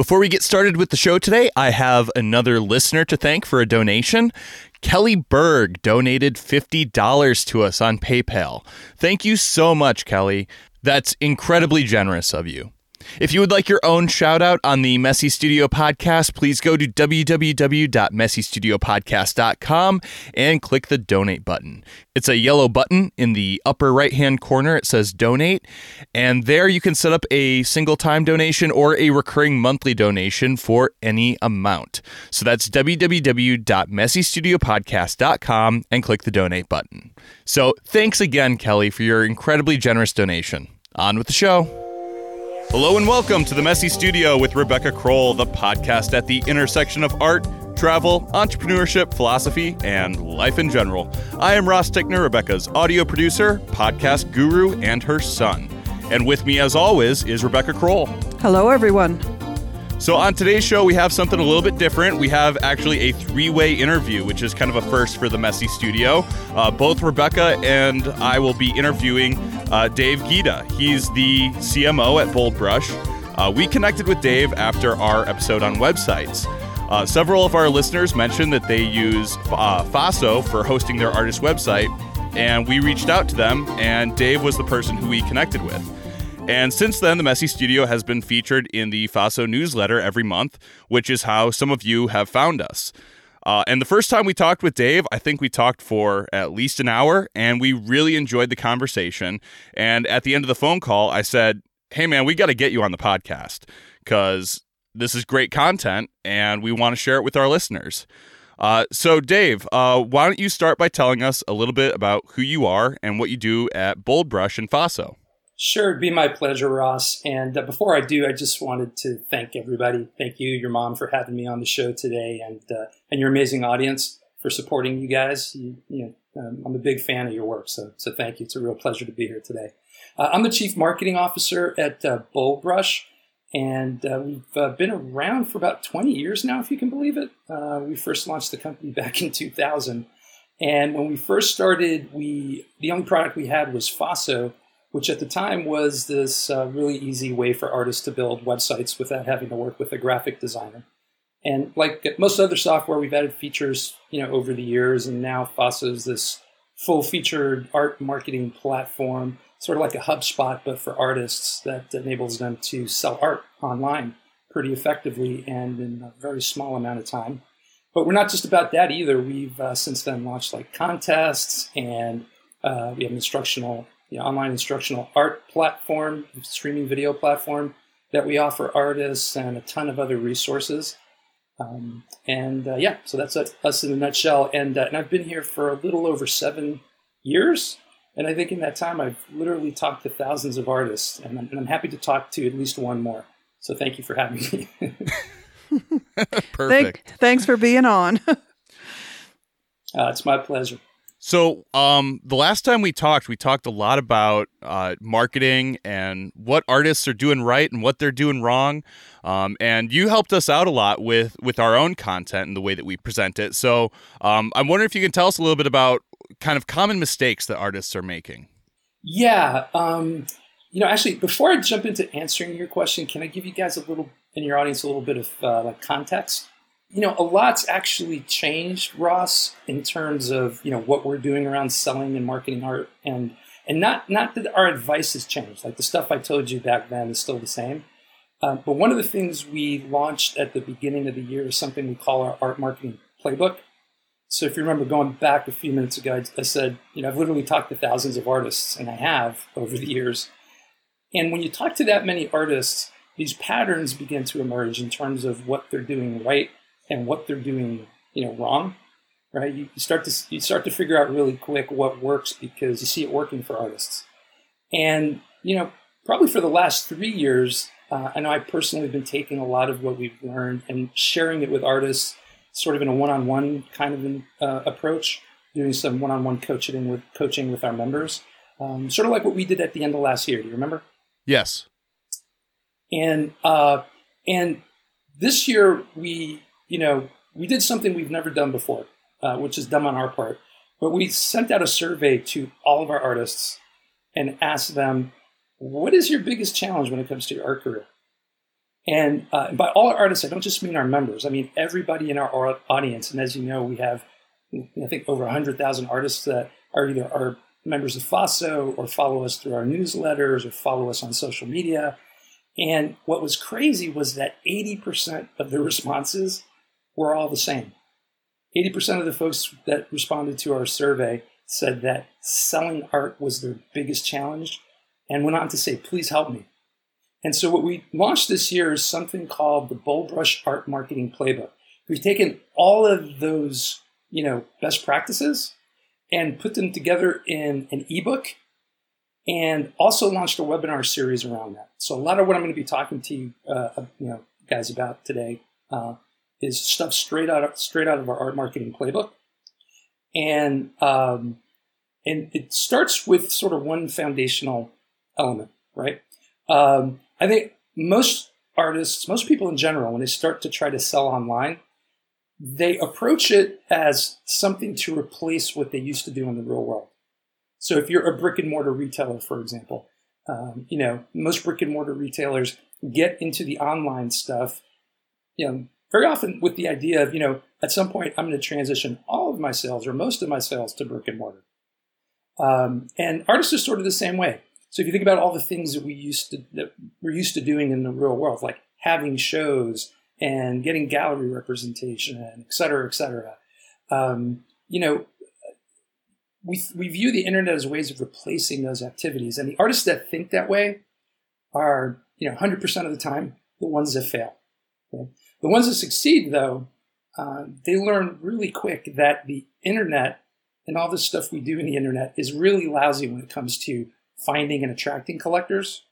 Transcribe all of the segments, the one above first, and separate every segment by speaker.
Speaker 1: Before we get started with the show today, I have another listener to thank for a donation. Kelly Berg donated $50 to us on PayPal. Thank you so much, Kelly. That's incredibly generous of you. If you would like your own shout out on the Messy Studio podcast, please go to www.messystudiopodcast.com and click the donate button. It's a yellow button in the upper right hand corner. It says donate, and there you can set up a single time donation or a recurring monthly donation for any amount. So that's www.messystudiopodcast.com and click the donate button. So thanks again, Kelly, for your incredibly generous donation. On with the show. Hello and welcome to the Messy Studio with Rebecca Kroll, the podcast at the intersection of art, travel, entrepreneurship, philosophy, and life in general. I am Ross Tickner, Rebecca's audio producer, podcast guru, and her son. And with me, as always, is Rebecca Kroll.
Speaker 2: Hello, everyone.
Speaker 1: So, on today's show, we have something a little bit different. We have actually a three way interview, which is kind of a first for the Messy Studio. Uh, both Rebecca and I will be interviewing uh, Dave Geada. He's the CMO at Bold Brush. Uh, we connected with Dave after our episode on websites. Uh, several of our listeners mentioned that they use uh, Faso for hosting their artist website, and we reached out to them, and Dave was the person who we connected with. And since then, the Messy Studio has been featured in the Faso newsletter every month, which is how some of you have found us. Uh, and the first time we talked with Dave, I think we talked for at least an hour, and we really enjoyed the conversation. And at the end of the phone call, I said, Hey, man, we got to get you on the podcast because this is great content and we want to share it with our listeners. Uh, so, Dave, uh, why don't you start by telling us a little bit about who you are and what you do at Bold Brush and Faso?
Speaker 3: Sure, it'd be my pleasure, Ross. And uh, before I do, I just wanted to thank everybody. Thank you, your mom, for having me on the show today, and uh, and your amazing audience for supporting you guys. You, you know, um, I'm a big fan of your work, so so thank you. It's a real pleasure to be here today. Uh, I'm the chief marketing officer at uh, Bold Brush, and uh, we've uh, been around for about 20 years now, if you can believe it. Uh, we first launched the company back in 2000, and when we first started, we the only product we had was Faso which at the time was this uh, really easy way for artists to build websites without having to work with a graphic designer. And like most other software, we've added features, you know, over the years, and now Faso is this full-featured art marketing platform, sort of like a HubSpot, but for artists that enables them to sell art online pretty effectively and in a very small amount of time. But we're not just about that either. We've uh, since then launched like contests, and uh, we have instructional the online instructional art platform, streaming video platform that we offer artists and a ton of other resources. Um, and uh, yeah, so that's us in a nutshell. And, uh, and I've been here for a little over seven years. And I think in that time, I've literally talked to thousands of artists, and I'm, and I'm happy to talk to at least one more. So thank you for having me.
Speaker 1: Perfect. Thank,
Speaker 2: thanks for being on. uh,
Speaker 3: it's my pleasure.
Speaker 1: So, um, the last time we talked, we talked a lot about uh, marketing and what artists are doing right and what they're doing wrong. Um, and you helped us out a lot with with our own content and the way that we present it. So, um, I'm wondering if you can tell us a little bit about kind of common mistakes that artists are making.
Speaker 3: Yeah, um, you know, actually, before I jump into answering your question, can I give you guys a little in your audience a little bit of uh, like context? You know, a lot's actually changed, Ross, in terms of you know what we're doing around selling and marketing art, and and not not that our advice has changed. Like the stuff I told you back then is still the same. Um, but one of the things we launched at the beginning of the year is something we call our art marketing playbook. So if you remember going back a few minutes ago, I said, you know, I've literally talked to thousands of artists, and I have over the years. And when you talk to that many artists, these patterns begin to emerge in terms of what they're doing right and what they're doing, you know, wrong, right? You, start to you start to figure out really quick what works because you see it working for artists. And you know, probably for the last three years, uh, I know I personally have been taking a lot of what we've learned and sharing it with artists, sort of in a one-on-one kind of an, uh, approach, doing some one-on-one coaching with coaching with our members, um, sort of like what we did at the end of last year. Do you remember?
Speaker 1: Yes.
Speaker 3: And uh, and this year we you know, we did something we've never done before, uh, which is dumb on our part. But we sent out a survey to all of our artists and asked them, what is your biggest challenge when it comes to your art career? And, uh, by all our artists, I don't just mean our members. I mean everybody in our audience. And as you know, we have, I think, over 100,000 artists that are either our members of FASO or follow us through our newsletters or follow us on social media. And what was crazy was that 80% of the responses were all the same. 80% of the folks that responded to our survey said that selling art was their biggest challenge and went on to say, please help me. And so what we launched this year is something called the Bold Brush Art Marketing Playbook. We've taken all of those, you know, best practices and put them together in an ebook and also launched a webinar series around that. So a lot of what I'm going to be talking to you, uh, you know, guys about today uh, is stuff straight out of, straight out of our art marketing playbook, and um, and it starts with sort of one foundational element, right? Um, I think most artists, most people in general, when they start to try to sell online, they approach it as something to replace what they used to do in the real world. So if you're a brick and mortar retailer, for example, um, you know, most brick and mortar retailers get into the online stuff, you know, very often with the idea of, you know, at some point I'm going to transition all of my sales or most of my sales to brick and mortar. Um, and artists are sort of the same way. So if you think about all the things that we used to that we're used to doing in the real world, like having shows and getting gallery representation, et cetera, et cetera, um, you know, we we view the internet as ways of replacing those activities, and the artists that think that way are you know 100% of the time the ones that fail. Okay? The ones that succeed, though, uh, they learn really quick that the internet and all the stuff we do in the internet is really lousy when it comes to finding and attracting collectors.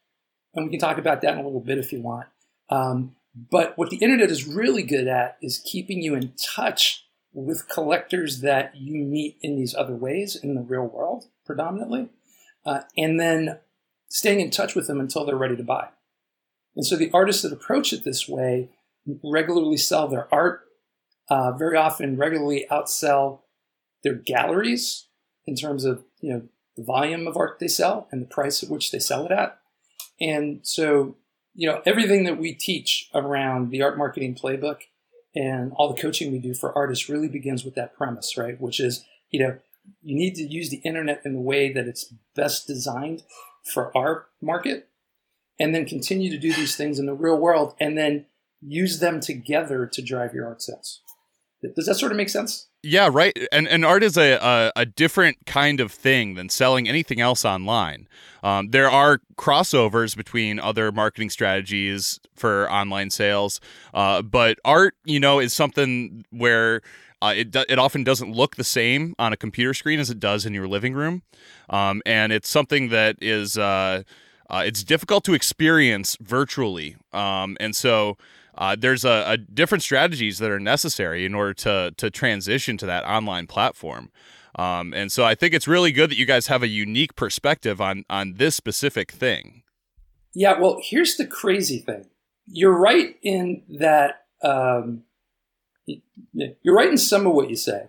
Speaker 3: And we can talk about that in a little bit if you want. Um, but what the internet is really good at is keeping you in touch with collectors that you meet in these other ways in the real world, predominantly, uh, and then staying in touch with them until they're ready to buy. And so the artists that approach it this way regularly sell their art, uh, very often regularly outsell their galleries in terms of you know the volume of art they sell and the price at which they sell it at. And so, you know, everything that we teach around the art marketing playbook and all the coaching we do for artists really begins with that premise, right? Which is, you know, you need to use the internet in the way that it's best designed for our market and then continue to do these things in the real world and then use them together to drive your art sales. Does that sort of make sense?
Speaker 1: Yeah, right. And and art is a, a, a different kind of thing than selling anything else online. Um, there are crossovers between other marketing strategies for online sales, uh, but art, you know, is something where uh, it it often doesn't look the same on a computer screen as it does in your living room, um, and it's something that is uh, uh it's difficult to experience virtually, um, and so uh, there's a, a, different strategies that are necessary in order to to transition to that online platform. Um, and so I think it's really good that you guys have a unique perspective on on this specific thing.
Speaker 3: Yeah, well, here's the crazy thing. You're right in that. Um, you're right in some of what you say,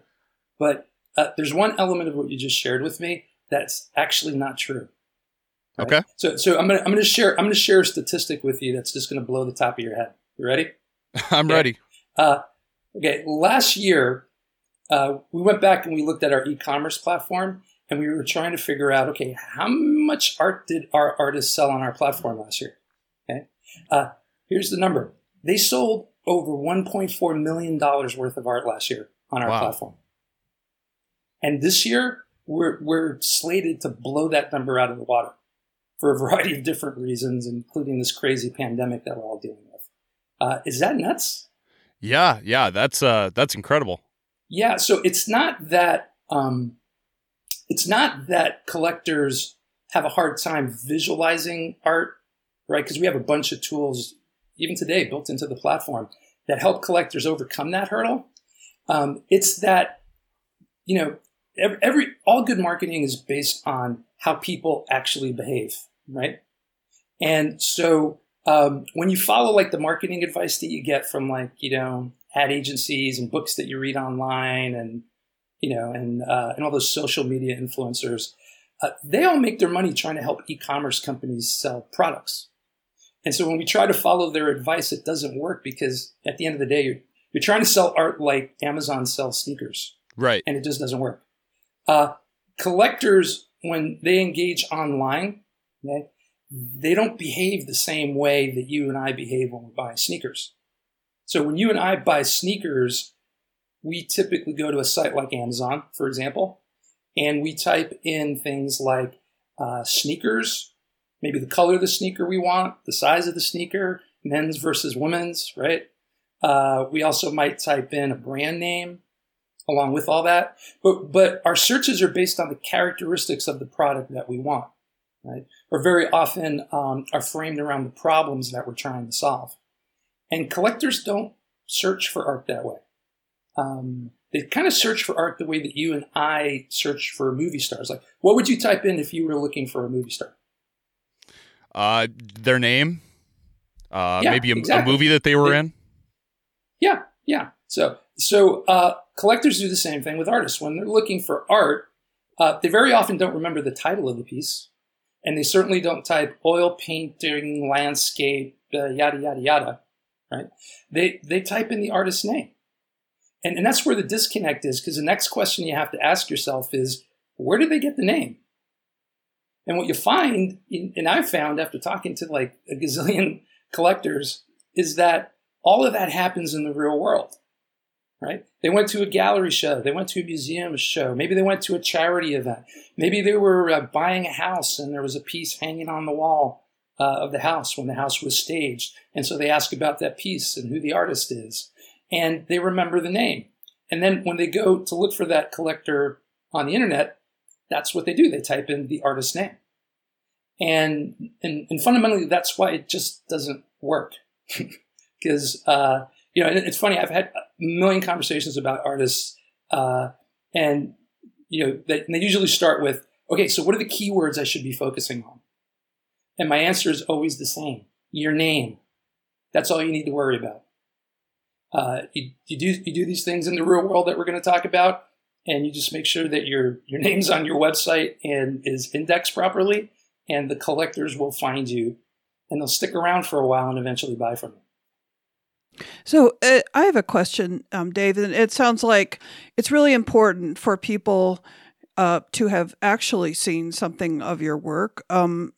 Speaker 3: but uh, there's one element of what you just shared with me that's actually not true.
Speaker 1: Right? Okay.
Speaker 3: So, so I'm gonna I'm gonna share I'm gonna share a statistic with you that's just gonna blow the top of your head. You ready?
Speaker 1: I'm okay. ready.
Speaker 3: Uh, okay, last year uh, we went back and we looked at our e-commerce platform, and we were trying to figure out, okay, how much art did our artists sell on our platform last year? Okay, uh, here's the number: they sold over 1.4 million dollars worth of art last year on our wow. platform, and this year we're we're slated to blow that number out of the water for a variety of different reasons, including this crazy pandemic that we're all dealing with. Uh, is that nuts?
Speaker 1: Yeah, yeah, that's uh, that's incredible.
Speaker 3: Yeah, so it's not that um, it's not that collectors have a hard time visualizing art, right? Because we have a bunch of tools, even today, built into the platform that help collectors overcome that hurdle. Um, it's that you know every, every all good marketing is based on how people actually behave, right? And so um, when you follow like the marketing advice that you get from like you know ad agencies and books that you read online and you know and uh, and all those social media influencers, uh, they all make their money trying to help e-commerce companies sell products. And so when we try to follow their advice, it doesn't work because at the end of the day, you're, you're trying to sell art like Amazon sells sneakers.
Speaker 1: Right.
Speaker 3: And it just doesn't work. Uh, collectors, when they engage online, okay, they don't behave the same way that you and I behave when we buy sneakers. So when you and I buy sneakers, we typically go to a site like Amazon, for example, and we type in things like uh, sneakers, maybe the color of the sneaker we want, the size of the sneaker, men's versus women's, right? Uh, we also might type in a brand name along with all that. But, but our searches are based on the characteristics of the product that we want, right? Or very often um, are framed around the problems that we're trying to solve. And collectors don't search for art that way. Um, they kind of search for art the way that you and I search for movie stars. Like, what would you type in if you were looking for a movie star?
Speaker 1: Uh, their name, uh,
Speaker 3: Yeah,
Speaker 1: maybe a,
Speaker 3: exactly.
Speaker 1: a movie that they were in.
Speaker 3: Yeah, yeah. So, so uh, collectors do the same thing with artists. When they're looking for art, uh, they very often don't remember the title of the piece, and they certainly don't type oil painting, landscape, uh, yada yada yada. Right? They they type in the artist's name, and and that's where the disconnect is. Because the next question you have to ask yourself is, where did they get the name? And what you find, and I found after talking to like a gazillion collectors, is that all of that happens in the real world, right? They went to a gallery show, they went to a museum show, maybe they went to a charity event, maybe they were uh, buying a house and there was a piece hanging on the wall uh, of the house when the house was staged. And so they ask about that piece and who the artist is, and they remember the name. And then when they go to look for that collector on the internet, that's what they do. They type in the artist's name. And, and, and fundamentally, that's why it just doesn't work. Because, uh, you know, it's funny, I've had million conversations about artists, uh, and, you know, they, and they usually start with, okay, so what are the keywords I should be focusing on? And my answer is always the same your name. That's all you need to worry about. Uh, you, you, do, you do these things in the real world that we're going to talk about, and you just make sure that your, your name's on your website and is indexed properly, and the collectors will find you and they'll stick around for a while and eventually buy from you.
Speaker 2: So uh, I have a question, um, Dave, and it sounds like it's really important for people uh, to have actually seen something of your work, um,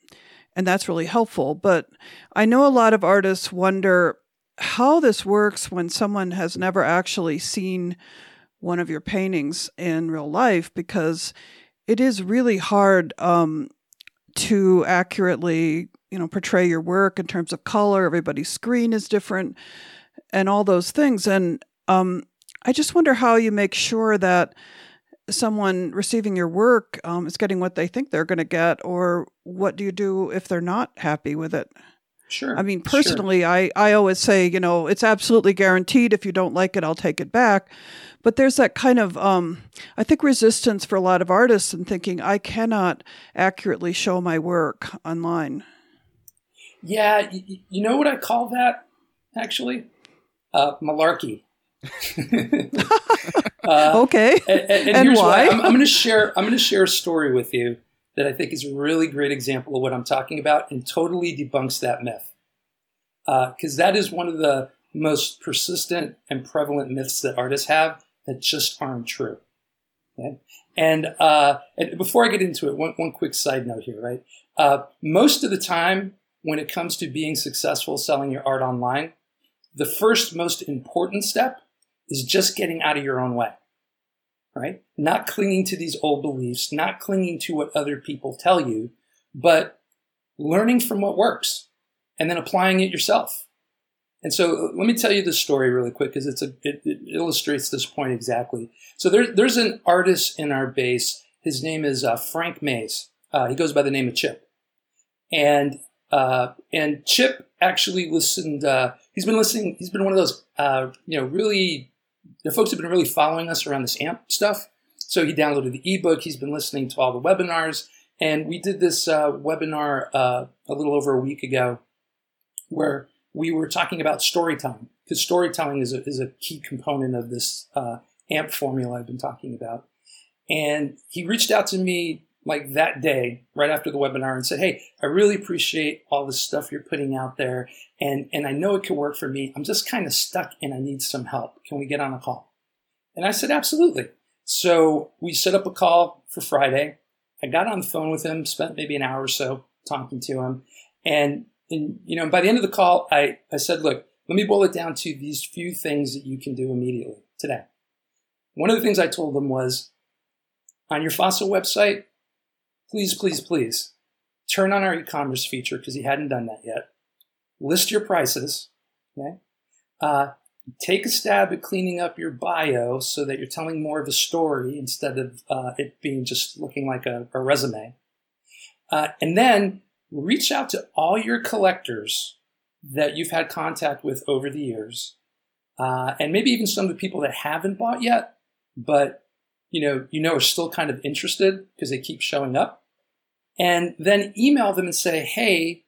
Speaker 2: and that's really helpful. But I know a lot of artists wonder how this works when someone has never actually seen one of your paintings in real life, because it is really hard um, to accurately, you know, portray your work in terms of color. Everybody's screen is different and all those things. And um, I just wonder how you make sure that someone receiving your work um, is getting what they think they're going to get, or what do you do if they're not happy with it?
Speaker 3: Sure.
Speaker 2: I mean,
Speaker 3: sure.
Speaker 2: personally, I, I always say, you know, it's absolutely guaranteed. If you don't like it, I'll take it back. But there's that kind of, um, I think, resistance for a lot of artists in thinking, I cannot accurately show my work online.
Speaker 3: Yeah, you, you know what I call that, actually? Uh, malarkey. uh,
Speaker 2: Okay.
Speaker 3: and, and- and
Speaker 2: And
Speaker 3: here's
Speaker 2: why?
Speaker 3: I'm, I'm going to share. I'm going to share a story with you that I think is a really great example of what I'm talking about and totally debunks that myth. Because that is one of the most persistent and prevalent myths that artists have that just aren't true. Okay? And, uh, and before I get into it, one, one quick side note here, right? Uh, most of the time, when it comes to being successful selling your art online, the first most important step is just getting out of your own way right? Not clinging to these old beliefs, not clinging to what other people tell you, but learning from what works and then applying it yourself. And so uh, let me tell you this story really quick because it's a it, it illustrates this point exactly. So there, there's an artist in our base. His name is uh, Frank Mays. Uh, he goes by the name of Chip, and uh, and Chip actually listened. He's been listening. He's been one of those uh, you know really the folks have been really following us around this AMP stuff. So he downloaded the ebook. He's been listening to all the webinars, and we did this uh, webinar uh, a little over a week ago, where we were talking about storytelling because storytelling is a, is a key component of this uh, AMP formula I've been talking about. And he reached out to me like that day, right after the webinar, and said, "Hey, I really appreciate all the stuff you're putting out there, and and I know it could work for me. I'm just kind of stuck, and I need some help. Can we get on a call?" And I said, "Absolutely." So we set up a call for Friday. I got on the phone with him, spent maybe an hour or so talking to him, and and you know, by the end of the call, I I said, "Look, let me boil it down to these few things that you can do immediately today." One of the things I told them was, on your Faso website, please, please, please turn on our e-commerce feature because he hadn't done that yet. List your prices. Okay. Uh, take a stab at cleaning up your bio so that you're telling more of a story instead of uh, it being just looking like a, a resume. Uh, and then reach out to all your collectors that you've had contact with over the years, uh, and maybe even some of the people that haven't bought yet, but you know you know are still kind of interested because they keep showing up and then email them and say, hey,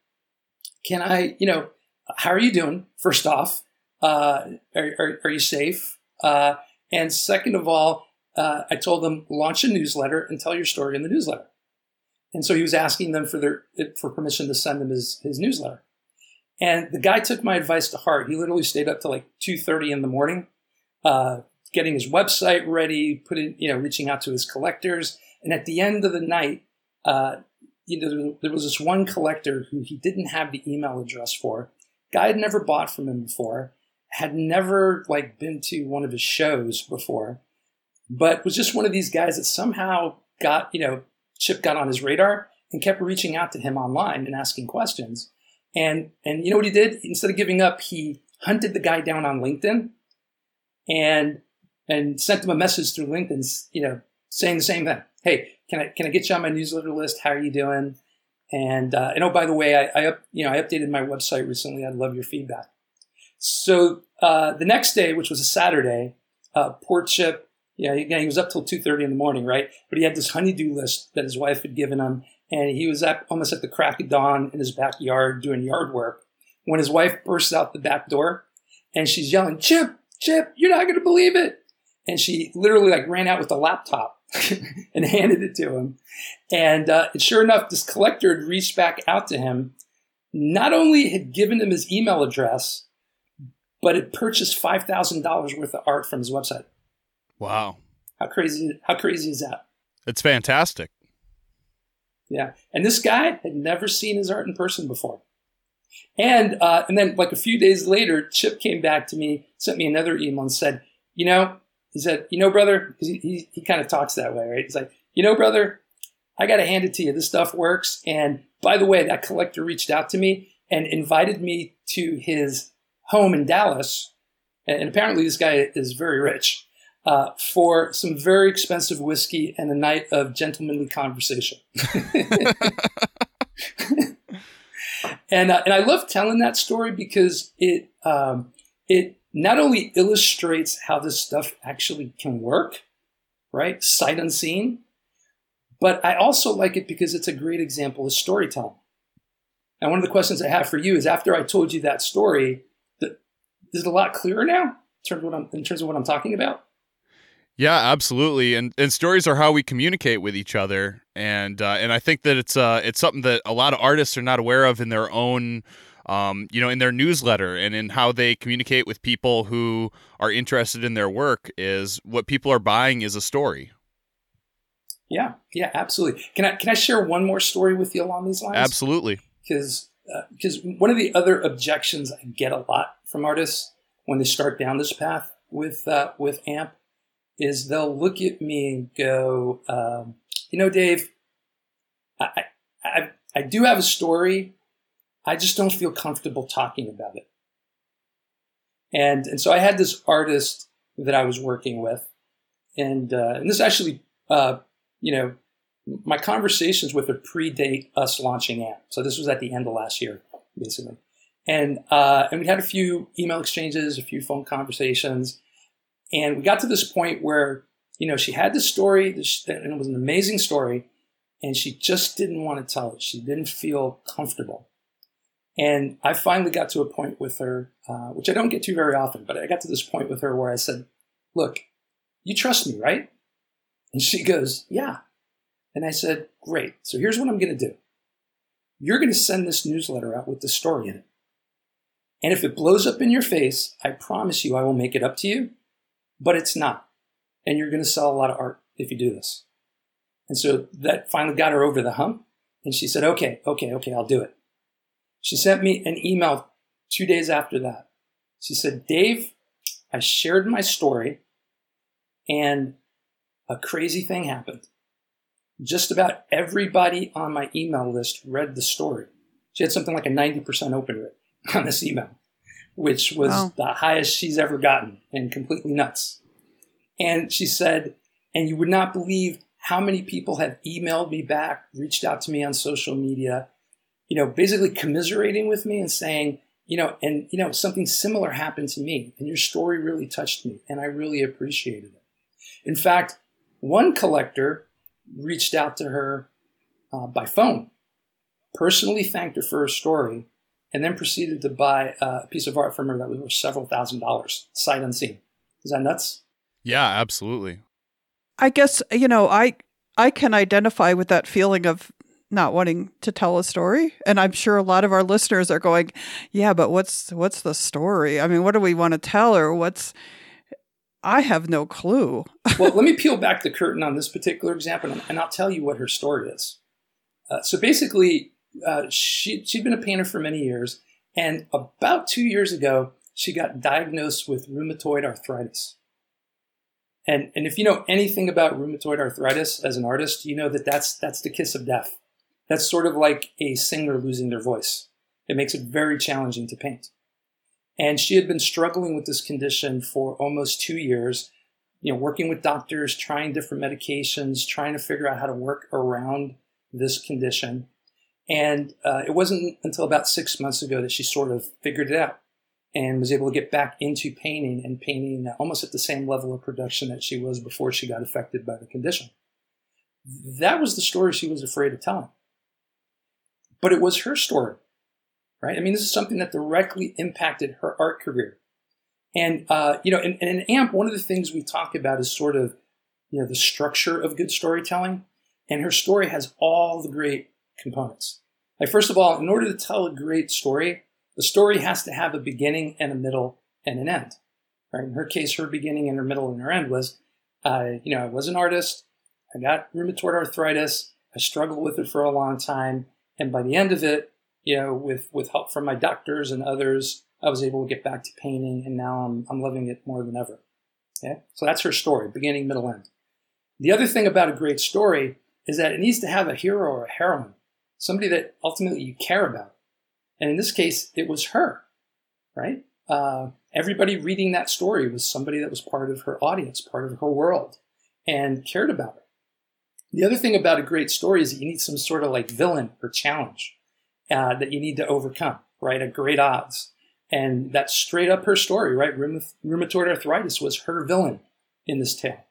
Speaker 3: can I, you know, how are you doing? First off, uh, are, are, are, you safe? Uh, and second of all, uh, I told them launch a newsletter and tell your story in the newsletter. And so he was asking them for their for permission to send them his, his newsletter. And the guy took my advice to heart. He literally stayed up till like two thirty in the morning, uh, getting his website ready, putting you know reaching out to his collectors. And at the end of the night, uh, you know, there was this one collector who he didn't have the email address for. Guy had never bought from him before, had never like been to one of his shows before, but was just one of these guys that somehow got, you know, Chip got on his radar and kept reaching out to him online and asking questions. And and you know what he did? Instead of giving up, he hunted the guy down on LinkedIn and and sent him a message through LinkedIn, you know, saying the same thing. Hey, can I can I get you on my newsletter list? How are you doing? And uh, and oh, by the way, I, I up, you know I updated my website recently. I'd love your feedback. So uh, the next day, which was a Saturday, uh, poor Chip, yeah, again he was up till two thirty in the morning, right? But he had this honeydew list that his wife had given him, and he was at, almost at the crack of dawn in his backyard doing yard work when his wife bursts out the back door, and she's yelling, "Chip, Chip, you're not going to believe it!" And she literally like ran out with the laptop and handed it to him. And, uh, sure enough, this collector had reached back out to him, not only had given him his email address, but had purchased five thousand dollars worth of art from his website.
Speaker 1: Wow!
Speaker 3: How crazy! How crazy is that?
Speaker 1: It's fantastic.
Speaker 3: Yeah, and this guy had never seen his art in person before. And uh, and then like a few days later, Chip came back to me, sent me another email, and said, "You know, he said, you know, brother, because he, he, he kind of talks that way, right? He's like, you know, brother, I got to hand it to you. This stuff works. And by the way, that collector reached out to me and invited me to his home in Dallas. And apparently, this guy is very rich uh, for some very expensive whiskey and a night of gentlemanly conversation. and uh, and I love telling that story because it um, it not only illustrates how this stuff actually can work, right? Sight unseen, but I also like it because it's a great example of storytelling. And one of the questions I have for you is after I told you that story, is it a lot clearer now in terms of what I'm, in terms of what I'm talking about?
Speaker 1: Yeah, absolutely. And and stories are how we communicate with each other. And uh, and I think that it's uh it's something that a lot of artists are not aware of in their own um, you know, in their newsletter and in how they communicate with people who are interested in their work is what people are buying is a story.
Speaker 3: Yeah, yeah, absolutely. Can I can I share one more story with you along these lines?
Speaker 1: Absolutely.
Speaker 3: Because because uh, one of the other objections I get a lot from artists when they start down this path with uh, with AMP is they'll look at me and go, um, you know, Dave, I, I I do have a story I just don't feel comfortable talking about it. And, and so I had this artist that I was working with, and, uh, and this actually, uh, you know, my conversations with her predate us launching AMP. So this was at the end of last year, basically. And, uh, and we had a few email exchanges, a few phone conversations. And we got to this point where, you know, she had this story, and it was an amazing story, and she just didn't want to tell it. She didn't feel comfortable. And I finally got to a point with her, uh, which I don't get to very often, but I got to this point with her where I said, Look, you trust me, right? And she goes, Yeah. And I said, Great. So here's what I'm going to do you're going to send this newsletter out with the story in it. And if it blows up in your face, I promise you I will make it up to you, but it's not. And you're going to sell a lot of art if you do this. And so that finally got her over the hump. And she said, okay, okay, okay, I'll do it. She sent me an email two days after that. She said, Dave, I shared my story and a crazy thing happened. Just about everybody on my email list read the story. She had something like a 90% open rate on this email, which was wow. the highest she's ever gotten and completely nuts. And she said, and you would not believe how many people have emailed me back, reached out to me on social media, you know, basically commiserating with me and saying, you know, and, you know, something similar happened to me and your story really touched me and I really appreciated it. In fact, one collector reached out to her uh, by phone, personally thanked her for her story, and then proceeded to buy a piece of art from her that was worth several thousand dollars, sight unseen. Is that nuts?
Speaker 1: Yeah, absolutely.
Speaker 2: I guess you know I I can identify with that feeling of not wanting to tell a story, and I'm sure a lot of our listeners are going, "Yeah, but what's what's the story? I mean, what do we want to tell, or what's?" I have no clue.
Speaker 3: well, let me peel back the curtain on this particular example, and I'll tell you what her story is. Uh, so basically, uh, she she'd been a painter for many years, and about two years ago, she got diagnosed with rheumatoid arthritis. And and if you know anything about rheumatoid arthritis as an artist, you know that that's that's the kiss of death. That's sort of like a singer losing their voice. It makes it very challenging to paint. And she had been struggling with this condition for almost two years, you know, working with doctors, trying different medications, trying to figure out how to work around this condition. And uh, it wasn't until about six months ago that she sort of figured it out and was able to get back into painting and painting almost at the same level of production that she was before she got affected by the condition. That was the story she was afraid of telling. But it was her story, right? I mean, this is something that directly impacted her art career. And, uh, you know, in, in AMP, one of the things we talk about is sort of, you know, the structure of good storytelling. And her story has all the great components. Like, first of all, in order to tell a great story, the story has to have a beginning and a middle and an end. Right? In her case, her beginning and her middle and her end was, uh, you know, I was an artist. I got rheumatoid arthritis. I struggled with it for a long time, and by the end of it, you know, with with help from my doctors and others, I was able to get back to painting, and now I'm I'm loving it more than ever. Okay, so that's her story, beginning, middle, end. The other thing about a great story is that it needs to have a hero or a heroine, somebody that ultimately you care about. And in this case, it was her, right? Uh, everybody reading that story was somebody that was part of her audience, part of her world, and cared about her. The other thing about a great story is that you need some sort of like villain or challenge uh, that you need to overcome, right? At great odds. And that's straight up her story, right? Rheumatoid arthritis was her villain in this tale.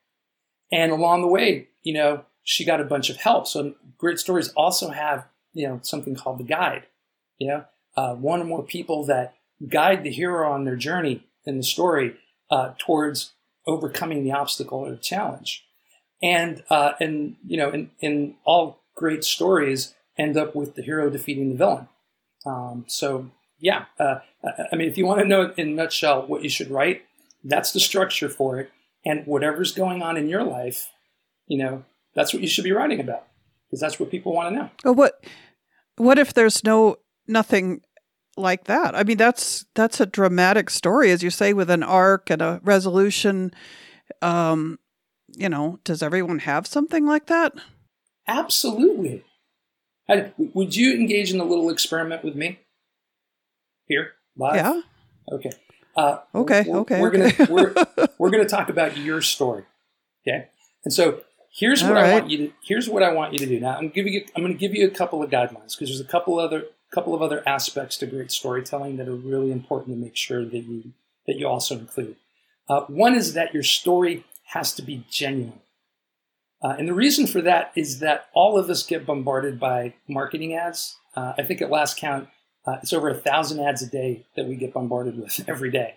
Speaker 3: And along the way, you know, she got a bunch of help. So great stories also have, you know, something called the guide. You know, uh, one or more people that guide the hero on their journey in the story uh, towards overcoming the obstacle or the challenge. And uh, and you know, in, in all great stories, end up with the hero defeating the villain. Um, so yeah, uh, I mean, if you want to know in a nutshell what you should write, that's the structure for it. And whatever's going on in your life, you know, that's what you should be writing about because that's what people want to know.
Speaker 2: Well, what what if there's no nothing like that? I mean, that's that's a dramatic story, as you say, with an arc and a resolution. Um, you know, does everyone have something like that?
Speaker 3: Absolutely. would you engage in a little experiment with me here live?
Speaker 2: Yeah.
Speaker 3: Okay. Uh,
Speaker 2: okay. We're,
Speaker 3: okay.
Speaker 2: We're
Speaker 3: okay. gonna we're, we're gonna talk about your story. Okay. And so here's what right. I want you to here's what I want you to do. Now I'm giving you I'm going to give you a couple of guidelines because there's a couple other couple of other aspects to great storytelling that are really important to make sure that you that you also include. Uh, one is that your story has to be genuine. Uh, and the reason for that is that all of us get bombarded by marketing ads. Uh, I think at last count, uh, it's over a thousand ads a day that we get bombarded with every day,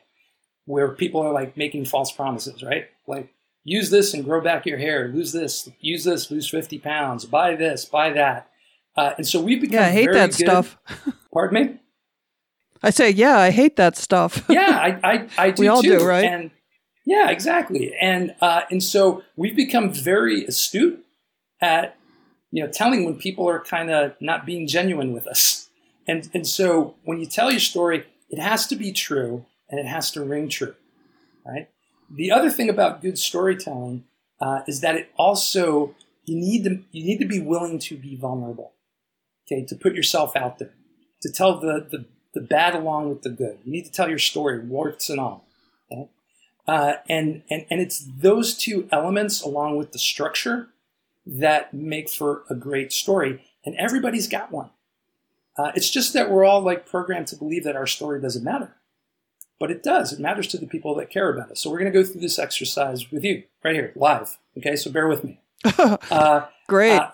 Speaker 3: where people are like making false promises, right? Like use this and grow back your hair. Lose this, use this, lose 50 pounds. Buy this, buy that. Uh, and so we've become
Speaker 2: Yeah, I hate that
Speaker 3: good-
Speaker 2: stuff.
Speaker 3: Pardon me?
Speaker 2: I say, yeah, I hate that stuff.
Speaker 3: yeah, I, I, I do
Speaker 2: We all
Speaker 3: too.
Speaker 2: do, right?
Speaker 3: And yeah, exactly. And uh, and so we've become very astute at you know telling when people are kind of not being genuine with us. And and so when you tell your story, it has to be true and it has to ring true, right? The other thing about good storytelling uh, is that it also you need to you need to be willing to be vulnerable, okay, to put yourself out there, to tell the the the bad along with the good. You need to tell your story, warts and all. Okay? Uh, and, and, and it's those two elements along with the structure that make for a great story. And everybody's got one. Uh, it's just that we're all like programmed to believe that our story doesn't matter. But it does. It matters to the people that care about us. So we're going to go through this exercise with you right here, live. Okay, so bear with me. Uh,
Speaker 2: Great.
Speaker 3: uh,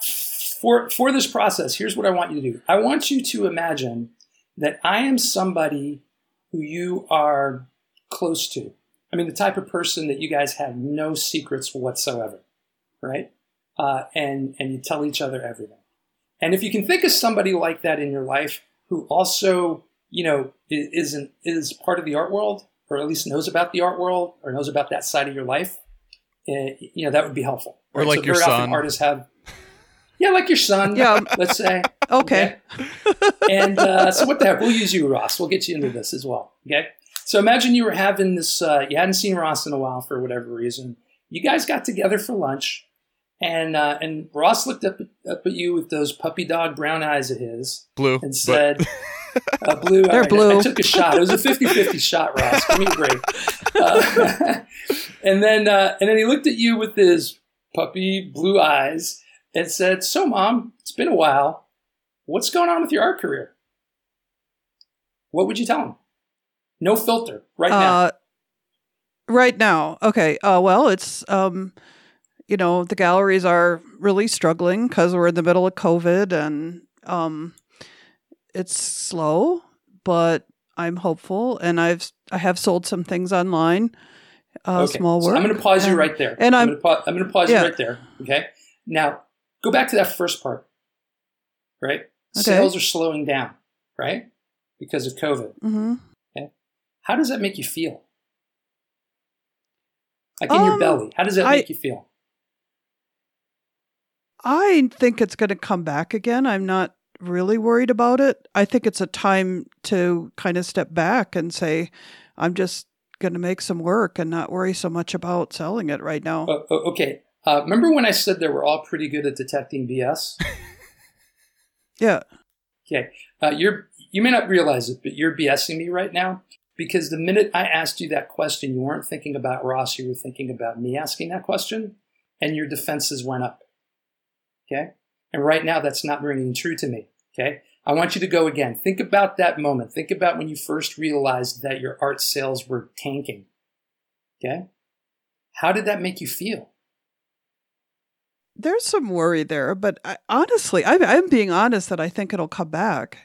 Speaker 3: for for this process, here's what I want you to do. I want you to imagine that I am somebody who you are close to. I mean, the type of person that you guys have no secrets whatsoever, right? Uh, and and you tell each other everything. And if you can think of somebody like that in your life who also, you know, isn't is part of the art world, or at least knows about the art world, or knows about that side of your life, uh, you know, that would be helpful.
Speaker 1: Or like your
Speaker 3: very often
Speaker 1: son.
Speaker 3: artists have, yeah, like your son.
Speaker 2: Yeah.
Speaker 3: let's say.
Speaker 2: okay.
Speaker 3: And uh, so, what the heck? We'll use you, Ross. We'll get you into this as well. Okay. So imagine you were having this. Uh, you hadn't seen Ross in a while for whatever reason. You guys got together for lunch, and uh, and Ross looked up up at you with those puppy dog brown eyes of his
Speaker 1: Blue.
Speaker 3: and
Speaker 1: but-
Speaker 3: said, uh, "Blue."
Speaker 2: They're
Speaker 3: all right,
Speaker 2: blue.
Speaker 3: I took a shot. It was a 50-50 shot, Ross. Give me a break. Uh, and then uh, and then he looked at you with his puppy blue eyes and said, "So, mom, it's been a while. What's going on with your art career?" What would you tell him? No filter, right now.
Speaker 2: Uh, right now. Okay. Uh, well, it's, um, you know, the galleries are really struggling because we're in the middle of COVID and um, it's slow, but I'm hopeful. And I've, I have sold some things online, uh,
Speaker 3: Okay,
Speaker 2: small
Speaker 3: so
Speaker 2: work.
Speaker 3: I'm going to pause you right there.
Speaker 2: and I'm-
Speaker 3: going to pa- I'm going to pause
Speaker 2: Yeah.
Speaker 3: you right there. Okay. Now go back to that first part. Right.
Speaker 2: Okay.
Speaker 3: Sales are slowing down. Right. Because of COVID.
Speaker 2: Mm Mhm.
Speaker 3: How does that make you feel? Like in your
Speaker 2: Um,
Speaker 3: belly. How does that
Speaker 2: I-
Speaker 3: make you feel?
Speaker 2: I think it's going to come back again. I'm not really worried about it. I think it's a time to kind of step back and say, I'm just going to make some work and not worry so much about selling it right now.
Speaker 3: Oh, oh, okay. Uh, remember when I said they were all pretty good at detecting BS?
Speaker 2: yeah.
Speaker 3: Okay. Uh, you're you may not realize it, but you're BSing me right now because the minute I asked you that question, you weren't thinking about Ross. You were thinking about me asking that question, and your defenses went up. Okay. And right now, that's not ringing true to me. Okay. I want you to go again. Think about that moment. Think about when you first realized that your art sales were tanking. Okay. How did that make you feel?
Speaker 2: There's some worry there, but I, honestly, I, I'm being honest that I think it'll come back.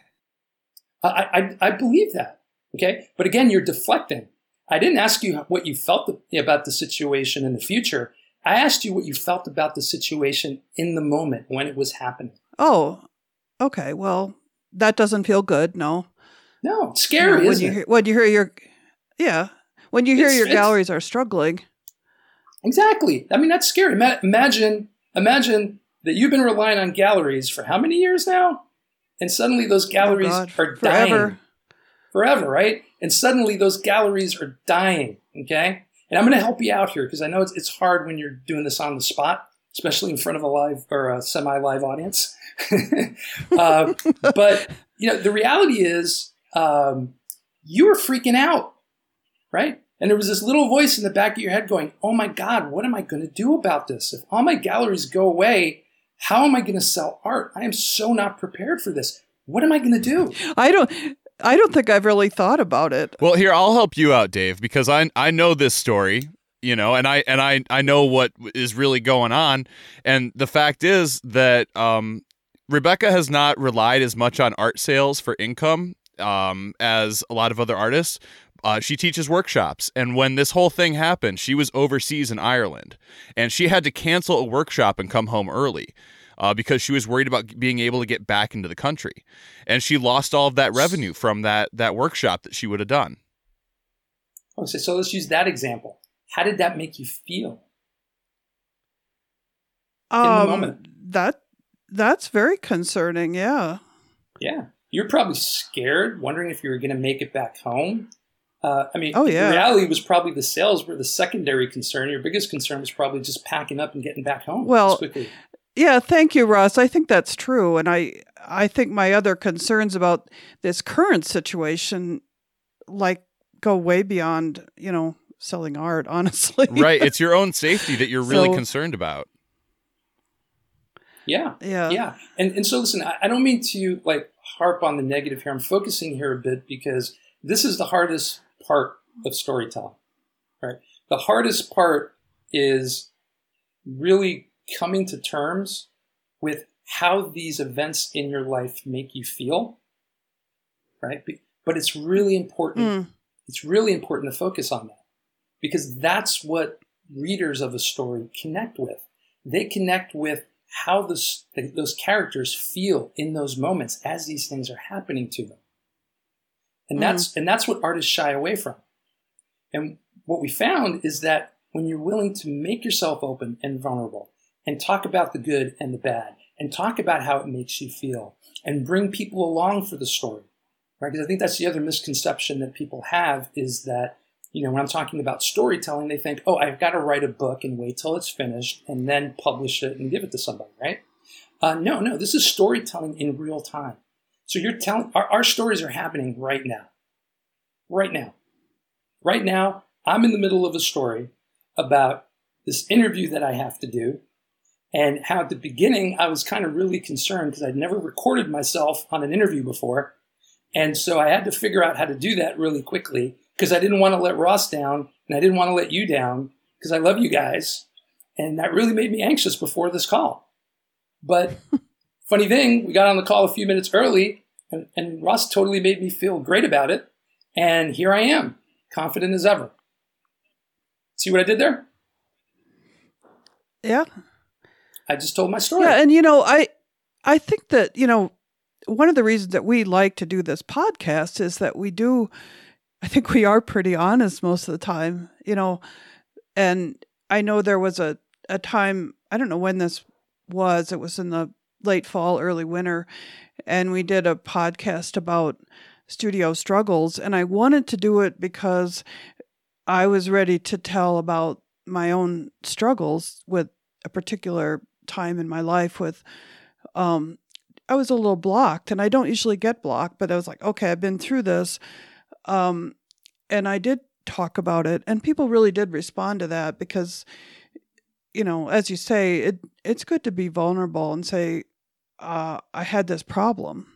Speaker 3: I, I, I believe that. Okay. But again, you're deflecting. I didn't ask you what you felt about the situation in the future. I asked you what you felt about the situation in the moment when it was happening.
Speaker 2: Oh, okay. Well, that doesn't feel good. No.
Speaker 3: No, it's
Speaker 2: You know,
Speaker 3: scary,
Speaker 2: when
Speaker 3: isn't
Speaker 2: you
Speaker 3: it?
Speaker 2: hear, when you hear your, yeah, when you hear
Speaker 3: It's-
Speaker 2: your galleries are struggling.
Speaker 3: Exactly. I mean, that's scary. Ima- Imagine, imagine that you've been relying on galleries for how many years now? And suddenly those oh, galleries
Speaker 2: Oh, God,
Speaker 3: are
Speaker 2: forever.
Speaker 3: dying. Forever, right? And suddenly those galleries are dying, okay? And I'm going to help you out here because I know it's, it's hard when you're doing this on the spot, especially in front of a live or a semi-live audience. uh, but, you know, the reality is um, you were freaking out, right? And there was this little voice in the back of your head going, Oh my God, what am I going to do about this? If all my galleries go away, how am I going to sell art? I am so not prepared for this. What am I going to do?
Speaker 2: I don't, I don't think I've really thought about it.
Speaker 1: Well, here I'll help you out, Dave, because I I know this story, you know, and I and I I know what is really going on, and the fact is that um, Rebecca has not relied as much on art sales for income um, as a lot of other artists. uh, she teaches workshops. And when this whole thing happened, she was overseas in Ireland and she had to cancel a workshop and come home early. Uh, because she was worried about being able to get back into the country, and she lost all of that revenue from that that workshop that she would have done.
Speaker 3: Okay, so let's use that example. How did that make you feel?
Speaker 2: in um, the moment? That that's very concerning. Yeah.
Speaker 3: Yeah, you're probably scared, wondering if you were going to make it back home. Uh, I mean,
Speaker 2: oh, yeah.
Speaker 3: the reality was probably the sales were the secondary concern. Your biggest concern was probably just packing up and getting back home
Speaker 2: well, Yeah, thank you, Ross. I think that's true, and I I think my other concerns about this current situation, like, go way beyond you know selling art. Honestly,
Speaker 1: right? It's your own safety that you're really concerned about.
Speaker 3: Yeah.
Speaker 2: Yeah.
Speaker 3: Yeah. And and so listen, I, I don't mean to like harp on the negative here. I'm focusing here a bit because this is the hardest part of storytelling. Right? The hardest part is really coming to terms with how these events in your life make you feel. Right? But it's really important. Mm. It's really important to focus on that because that's what readers of a story connect with. They connect with how this, those characters feel in those moments as these things are happening to them. And that's, mm-hmm. and that's what artists shy away from. And what we found is that when you're willing to make yourself open and vulnerable and talk about the good and the bad and talk about how it makes you feel and bring people along for the story, right? Because I think that's the other misconception that people have is that you know, when I'm talking about storytelling, they think, oh, I've got to write a book and wait till it's finished and then publish it and give it to somebody, right? Uh, no, no, this is storytelling in real time. So you're telling, our, our stories are happening right now. Right now. Right now, I'm in the middle of a story about this interview that I have to do and how at the beginning I was kind of really concerned because I'd never recorded myself on an interview before. And so I had to figure out how to do that really quickly because I didn't want to let Ross down and I didn't want to let you down because I love you guys. And that really made me anxious before this call. But funny thing, we got on the call a few minutes early and, and Ross totally made me feel great about it. And here I am, confident as ever. See what I did there?
Speaker 2: Yeah.
Speaker 3: I just told my story.
Speaker 2: Yeah, and you know, I I think that, you know, one of the reasons that we like to do this podcast is that we do I think we are pretty honest most of the time, you know. And I know there was a, a time, I don't know when this was, it was in the late fall, early winter, and we did a podcast about studio struggles. And I wanted to do it because I was ready to tell about my own struggles with a particular time in my life with um I was a little blocked and I don't usually get blocked, but I was like, okay, I've been through this um, and I did talk about it, and people really did respond to that because, you know, as you say, it it's good to be vulnerable and say, uh, I had this problem,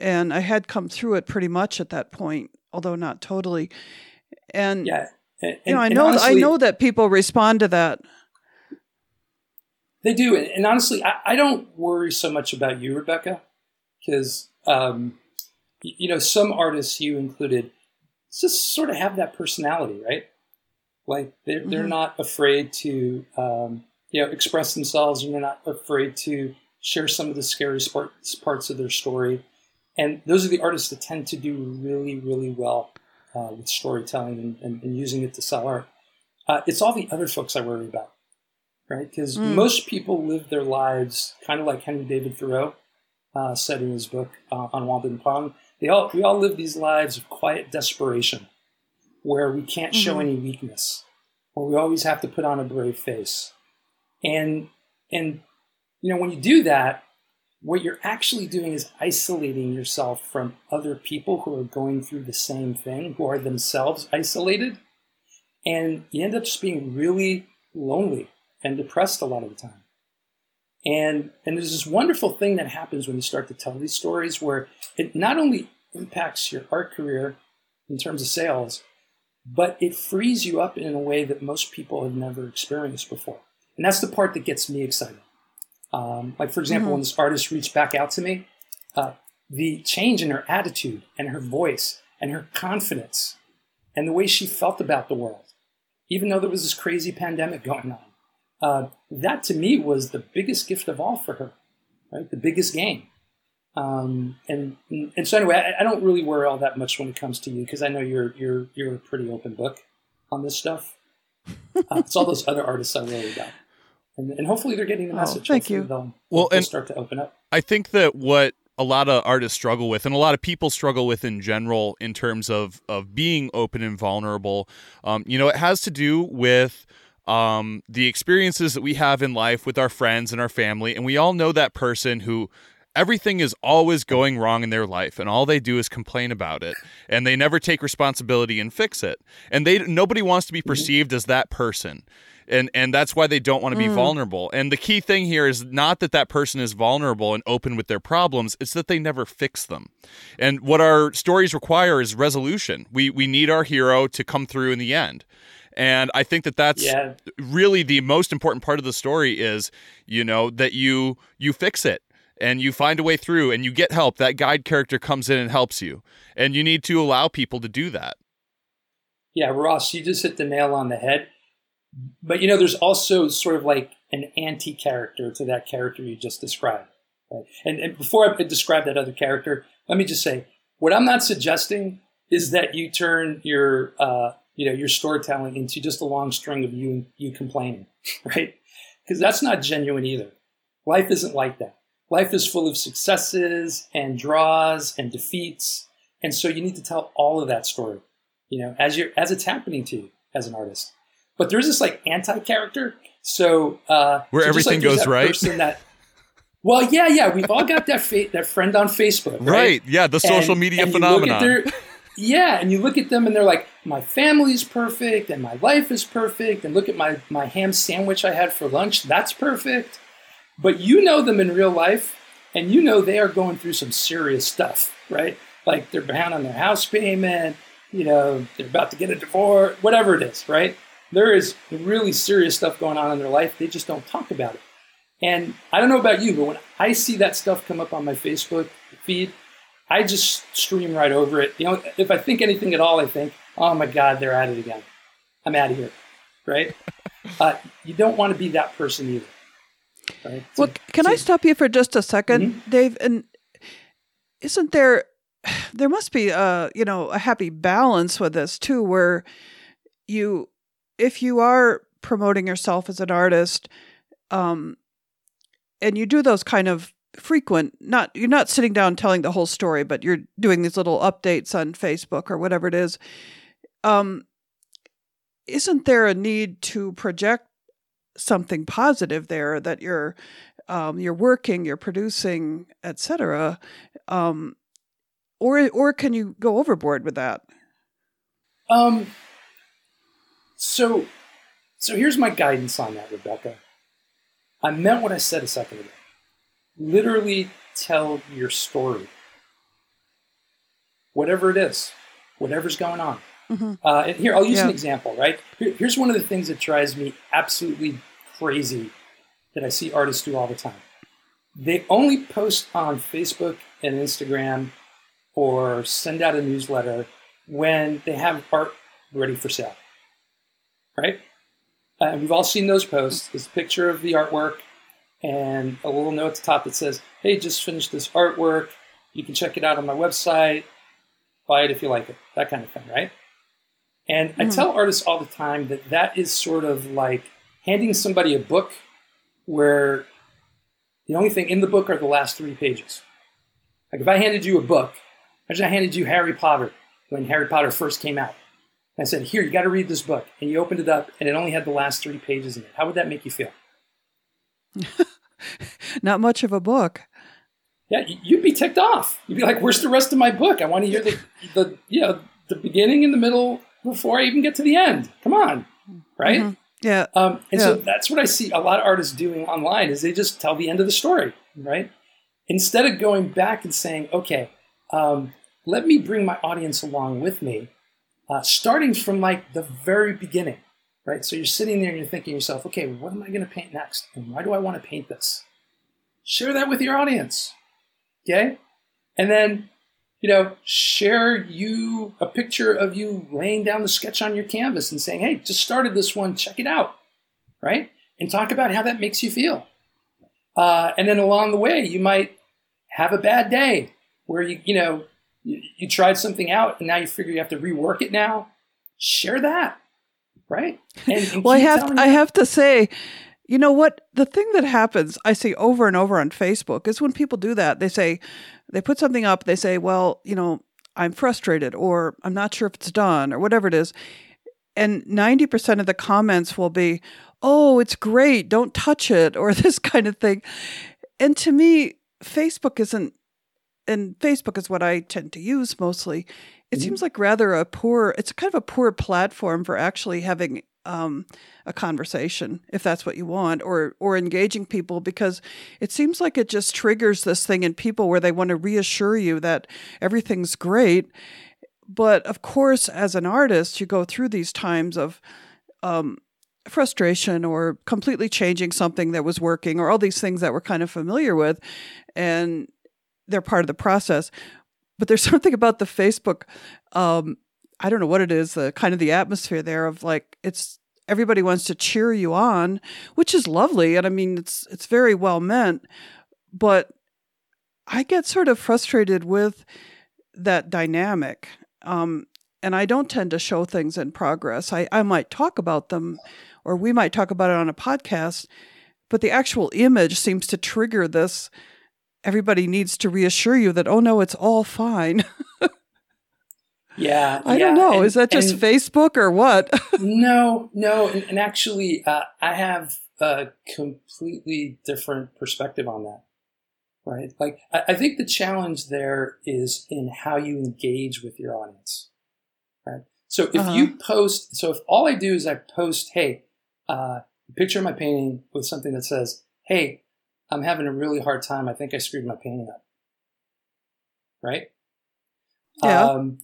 Speaker 2: and I had come through it pretty much at that point, although not totally. And
Speaker 3: yeah,
Speaker 2: and, you know, I know honestly, I know that people respond to that.
Speaker 3: They do, and honestly, I, I don't worry so much about you, Rebecca, because um, you know, some artists, you included, just sort of have that personality, right? Like they're, mm-hmm. they're not afraid to, um, you know, express themselves and they're not afraid to share some of the scariest parts, parts of their story. And those are the artists that tend to do really, really well uh, with storytelling and, and, and, using it to sell art. Uh, it's all the other folks I worry about, right? Because mm. most people live their lives kind of like Henry David Thoreau uh, said in his book uh, on Walden they all, we all live these lives of quiet desperation where we can't show mm-hmm. any weakness, where we always have to put on a brave face. And, and, you know, when you do that, what you're actually doing is isolating yourself from other people who are going through the same thing, who are themselves isolated. And you end up just being really lonely and depressed a lot of the time. And, and there's this wonderful thing that happens when you start to tell these stories where it not only impacts your art career in terms of sales, but it frees you up in a way that most people have never experienced before. And that's the part that gets me excited. Um, like, for example, mm-hmm. when this artist reached back out to me, uh, the change in her attitude and her voice and her confidence and the way she felt about the world, even though there was this crazy pandemic going on. Uh, that to me was the biggest gift of all for her, right? The biggest gain. Um, and and so anyway, I, I, don't really worry all that much when it comes to you because I know you're you're you're a pretty open book on this stuff. Uh, it's all those other artists I worry about, and, and hopefully they're getting the oh, message.
Speaker 2: Oh, thank
Speaker 3: hopefully
Speaker 2: you.
Speaker 3: They'll, well, they'll and start to open up.
Speaker 1: I think that what a lot of artists struggle with and a lot of people struggle with in general in terms of of being open and vulnerable um, you know it has to do with um, the experiences that we have in life with our friends and our family and we all know that person who everything is always going wrong in their life and all they do is complain about it and they never take responsibility and fix it. And they nobody wants to be mm-hmm. perceived as that person and and that's why they don't want to be mm. vulnerable. And the key thing here is not that that person is vulnerable and open with their problems it's that they never fix them. And what our stories require is resolution. We we need our hero to come through in the end and i think that that's yeah. really the most important part of the story is you know that you you fix it and you find a way through and you get help that guide character comes in and helps you and you need to allow people to do that
Speaker 3: yeah ross you just hit the nail on the head but you know, there's also sort of like an anti character to that character you just described. Right? And, and before I describe that other character, let me just say what I'm not suggesting is that you turn your uh, you know your storytelling into just a long string of you you complaining, right? Because that's not genuine either. Life isn't like that. Life is full of successes and draws and defeats, and so you need to tell all of that story, you know, as you as it's happening to you as an artist. But there's this like anti character. So uh,
Speaker 1: where
Speaker 3: so
Speaker 1: everything
Speaker 3: like
Speaker 1: goes right.
Speaker 3: That, well, yeah, yeah, we've all got that fa- that friend on Facebook, right?
Speaker 1: right. Yeah, the social and, media and phenomenon.
Speaker 3: Their, yeah, and you look at them and they're like, my family's perfect and my life is perfect, and look at my my ham sandwich I had for lunch, that's perfect. But you know them in real life, and you know they are going through some serious stuff, right? Like they're behind on their house payment, you know, they're about to get a divorce, whatever it is, right? there is really serious stuff going on in their life. They just don't talk about it. And I don't know about you, but when I see that stuff come up on my Facebook feed, I just stream right over it. You know, if I think anything at all, I think, oh my God, they're at it again. I'm out of here. Right? uh, you don't want to be that person either.
Speaker 2: Right? So, well, can so, I stop you for just a 2nd mm-hmm. Dave? And isn't there, there must be a, you know, a happy balance with this too, where you if you are promoting yourself as an artist, um, and you do those kind of frequent not you're not sitting down telling the whole story but you're doing these little updates on facebook or whatever it is um isn't there a need to project something positive there that you're um, you're working you're producing etc um or or can you go overboard with that
Speaker 3: um so, so here's my guidance on that, Rebecca. I meant what I said a second ago. Literally tell your story. Whatever it is, whatever's going on. Mm-hmm. Uh, and here, I'll use yeah. an example, right? Here, here's one of the things that drives me absolutely crazy that I see artists do all the time. They only post on Facebook and Instagram or send out a newsletter when they have art ready for sale right? Uh, and we've all seen those posts. It's a picture of the artwork and a little note at the top that says, hey, just finished this artwork. You can check it out on my website. Buy it if you like it. That kind of thing, right? And mm. I tell artists all the time that that is sort of like handing somebody a book where the only thing in the book are the last three pages. Like if I handed you a book, imagine I handed you Harry Potter when Harry Potter first came out. I said, Here, you got to read this book. And you opened it up, and it only had the last three pages in it. How would that make you feel?
Speaker 2: Not much of a book.
Speaker 3: Yeah, you'd be ticked off. You'd be like, "Where's the rest of my book? I want to hear the the you know the beginning and the middle before I even get to the end. Come on, right? Mm-hmm.
Speaker 2: Yeah.
Speaker 3: Um, and
Speaker 2: yeah.
Speaker 3: so that's what I see a lot of artists doing online is they just tell the end of the story, right? Instead of going back and saying, "Okay, um, let me bring my audience along with me uh, starting from like the very beginning, right? So you're sitting there and you're thinking to yourself, okay, what am I going to paint next? And why do I want to paint this? Share that with your audience, okay? And then you know, share you a picture of you laying down the sketch on your canvas and saying, "Hey, just started this one. Check it out," right? And talk about how that makes you feel. Uh, and then along the way, you might have a bad day where you, you know, you, you tried something out and now you figure you have to rework it now. Share that, right?
Speaker 2: And, and well, I have I have to say, you know what? The thing that happens, I see over and over on Facebook, is when people do that, they say, they put something up, they say, well, you know, I'm frustrated or I'm not sure if it's done or whatever it is. And 90% of the comments will be, oh, it's great, don't touch it, or this kind of thing. And to me, Facebook isn't, and Facebook is what I tend to use mostly. It mm-hmm. seems like rather a poor, it's kind of a poor platform for actually having um, a conversation if that's what you want or or engaging people because it seems like it just triggers this thing in people where they want to reassure you that everything's great. But of course as an artist you go through these times of um, frustration or completely changing something that was working or all these things that we're kind of familiar with and they're part of the process. But there's something about the facebook um, I don't know what it is, the kind of the atmosphere there of like it's everybody wants to cheer you on, which is lovely, and I mean it's it's very well meant, but I get sort of frustrated with that dynamic. Um, and I don't tend to show things in progress. I, I might talk about them, or we might talk about it on a podcast, but the actual image seems to trigger this. Everybody needs to reassure you that, oh no, it's all fine.
Speaker 3: Yeah,
Speaker 2: I
Speaker 3: yeah.
Speaker 2: don't know. And, Is that just Facebook or what?
Speaker 3: no, no. And, and actually, uh, I have a completely different perspective on that. Right? Like, I, I, think the challenge there is in how you engage with your audience. Right? So if uh-huh. you post, so if all I do is I post, hey, uh, picture of my painting with something that says, hey, I'm having a really hard time. I think I screwed my painting up. Right?
Speaker 2: Yeah. Um,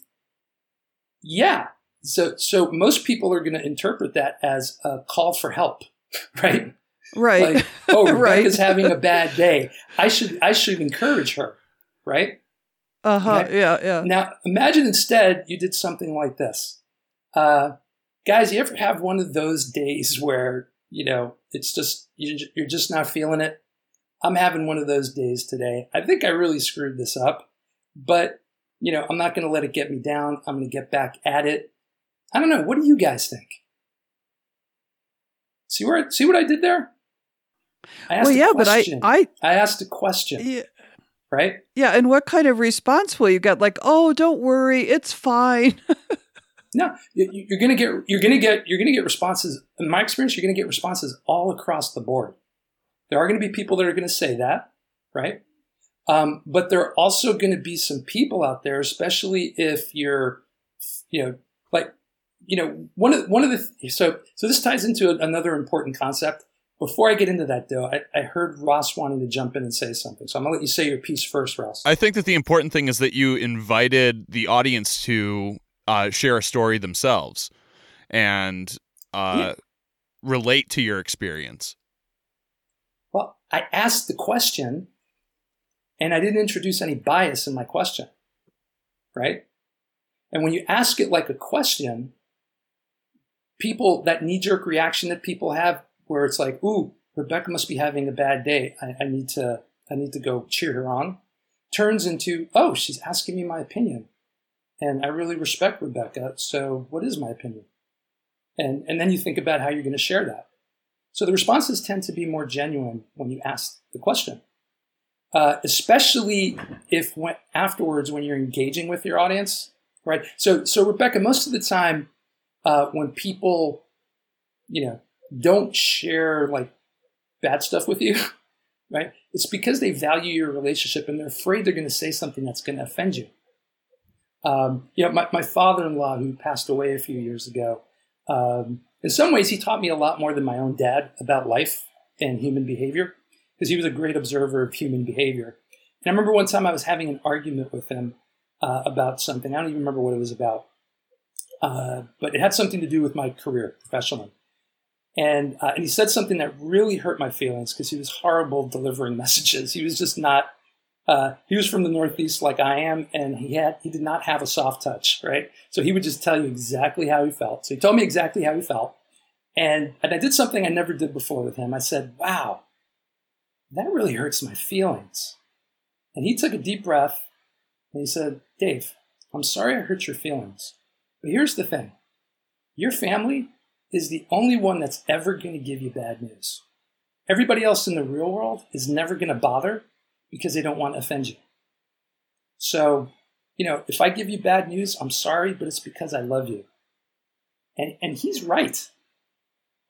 Speaker 3: yeah. So, so most people are going to interpret that as a call for help, right?
Speaker 2: Right.
Speaker 3: Like, oh, Rebecca's right. having a bad day. I should, I should encourage her, right?
Speaker 2: Uh huh. Okay? Yeah, yeah.
Speaker 3: Now, imagine instead you did something like this. Uh, guys, you ever have one of those days where you know it's just you're just not feeling it? I'm having one of those days today. I think I really screwed this up, but you know, I'm not going to let it get me down. I'm going to get back at it. I don't know. What do you guys think? See where see what I did there?
Speaker 2: I asked well, yeah, but I, I
Speaker 3: I asked a question.
Speaker 2: Yeah.
Speaker 3: Right?
Speaker 2: Yeah, and what kind of response will you get? Like, oh, don't worry, it's fine.
Speaker 3: no, you're gonna get you're gonna get you're gonna get responses. In my experience, you're gonna get responses all across the board. There are gonna be people that are gonna say that, right? Um, but there are also going to be some people out there, especially if you're, you know, like, you know, one of one of the so so this ties into another important concept. Before I get into that, though, I, I, heard Ross wanting to jump in and say something, so I'm gonna let you say your piece first, Ross.
Speaker 1: I think that the important thing is that you invited the audience to uh, share a story themselves and uh, yeah. relate to your experience.
Speaker 3: Well, I asked the question and I didn't introduce any bias in my question, right? And when you ask it like a question, people, that knee jerk reaction that people have where it's like, ooh, Rebecca must be having a bad day. I, I need to, I need to go cheer her on turns into, oh, she's asking me my opinion. And I really respect Rebecca. So what is my opinion? And, and then you think about how you're going to share that. So the responses tend to be more genuine when you ask the question uh, especially if when, afterwards when you're engaging with your audience, right? So, so Rebecca, most of the time uh, when people, you know, don't share like bad stuff with you, right? It's because they value your relationship and they're afraid they're going to say something that's going to offend you. Um, you know, my, my father-in-law who passed away a few years ago, um, in some ways he taught me a lot more than my own dad about life and human behavior because he was a great observer of human behavior. And I remember one time I was having an argument with him uh, about something. I don't even remember what it was about, uh, but it had something to do with my career professionally. And, uh, and he said something that really hurt my feelings because he was horrible delivering messages. He was just not, Uh, he was from the Northeast, like I am, and he had he did not have a soft touch, right? So he would just tell you exactly how he felt. So he told me exactly how he felt, and and I did something I never did before with him. I said, "Wow, that really hurts my feelings." And he took a deep breath and he said, "Dave, I'm sorry I hurt your feelings, but here's the thing: your family is the only one that's ever going to give you bad news. Everybody else in the real world is never going to bother." because they don't want to offend you. So, you know, if I give you bad news, I'm sorry, but it's because I love you. And, and he's right.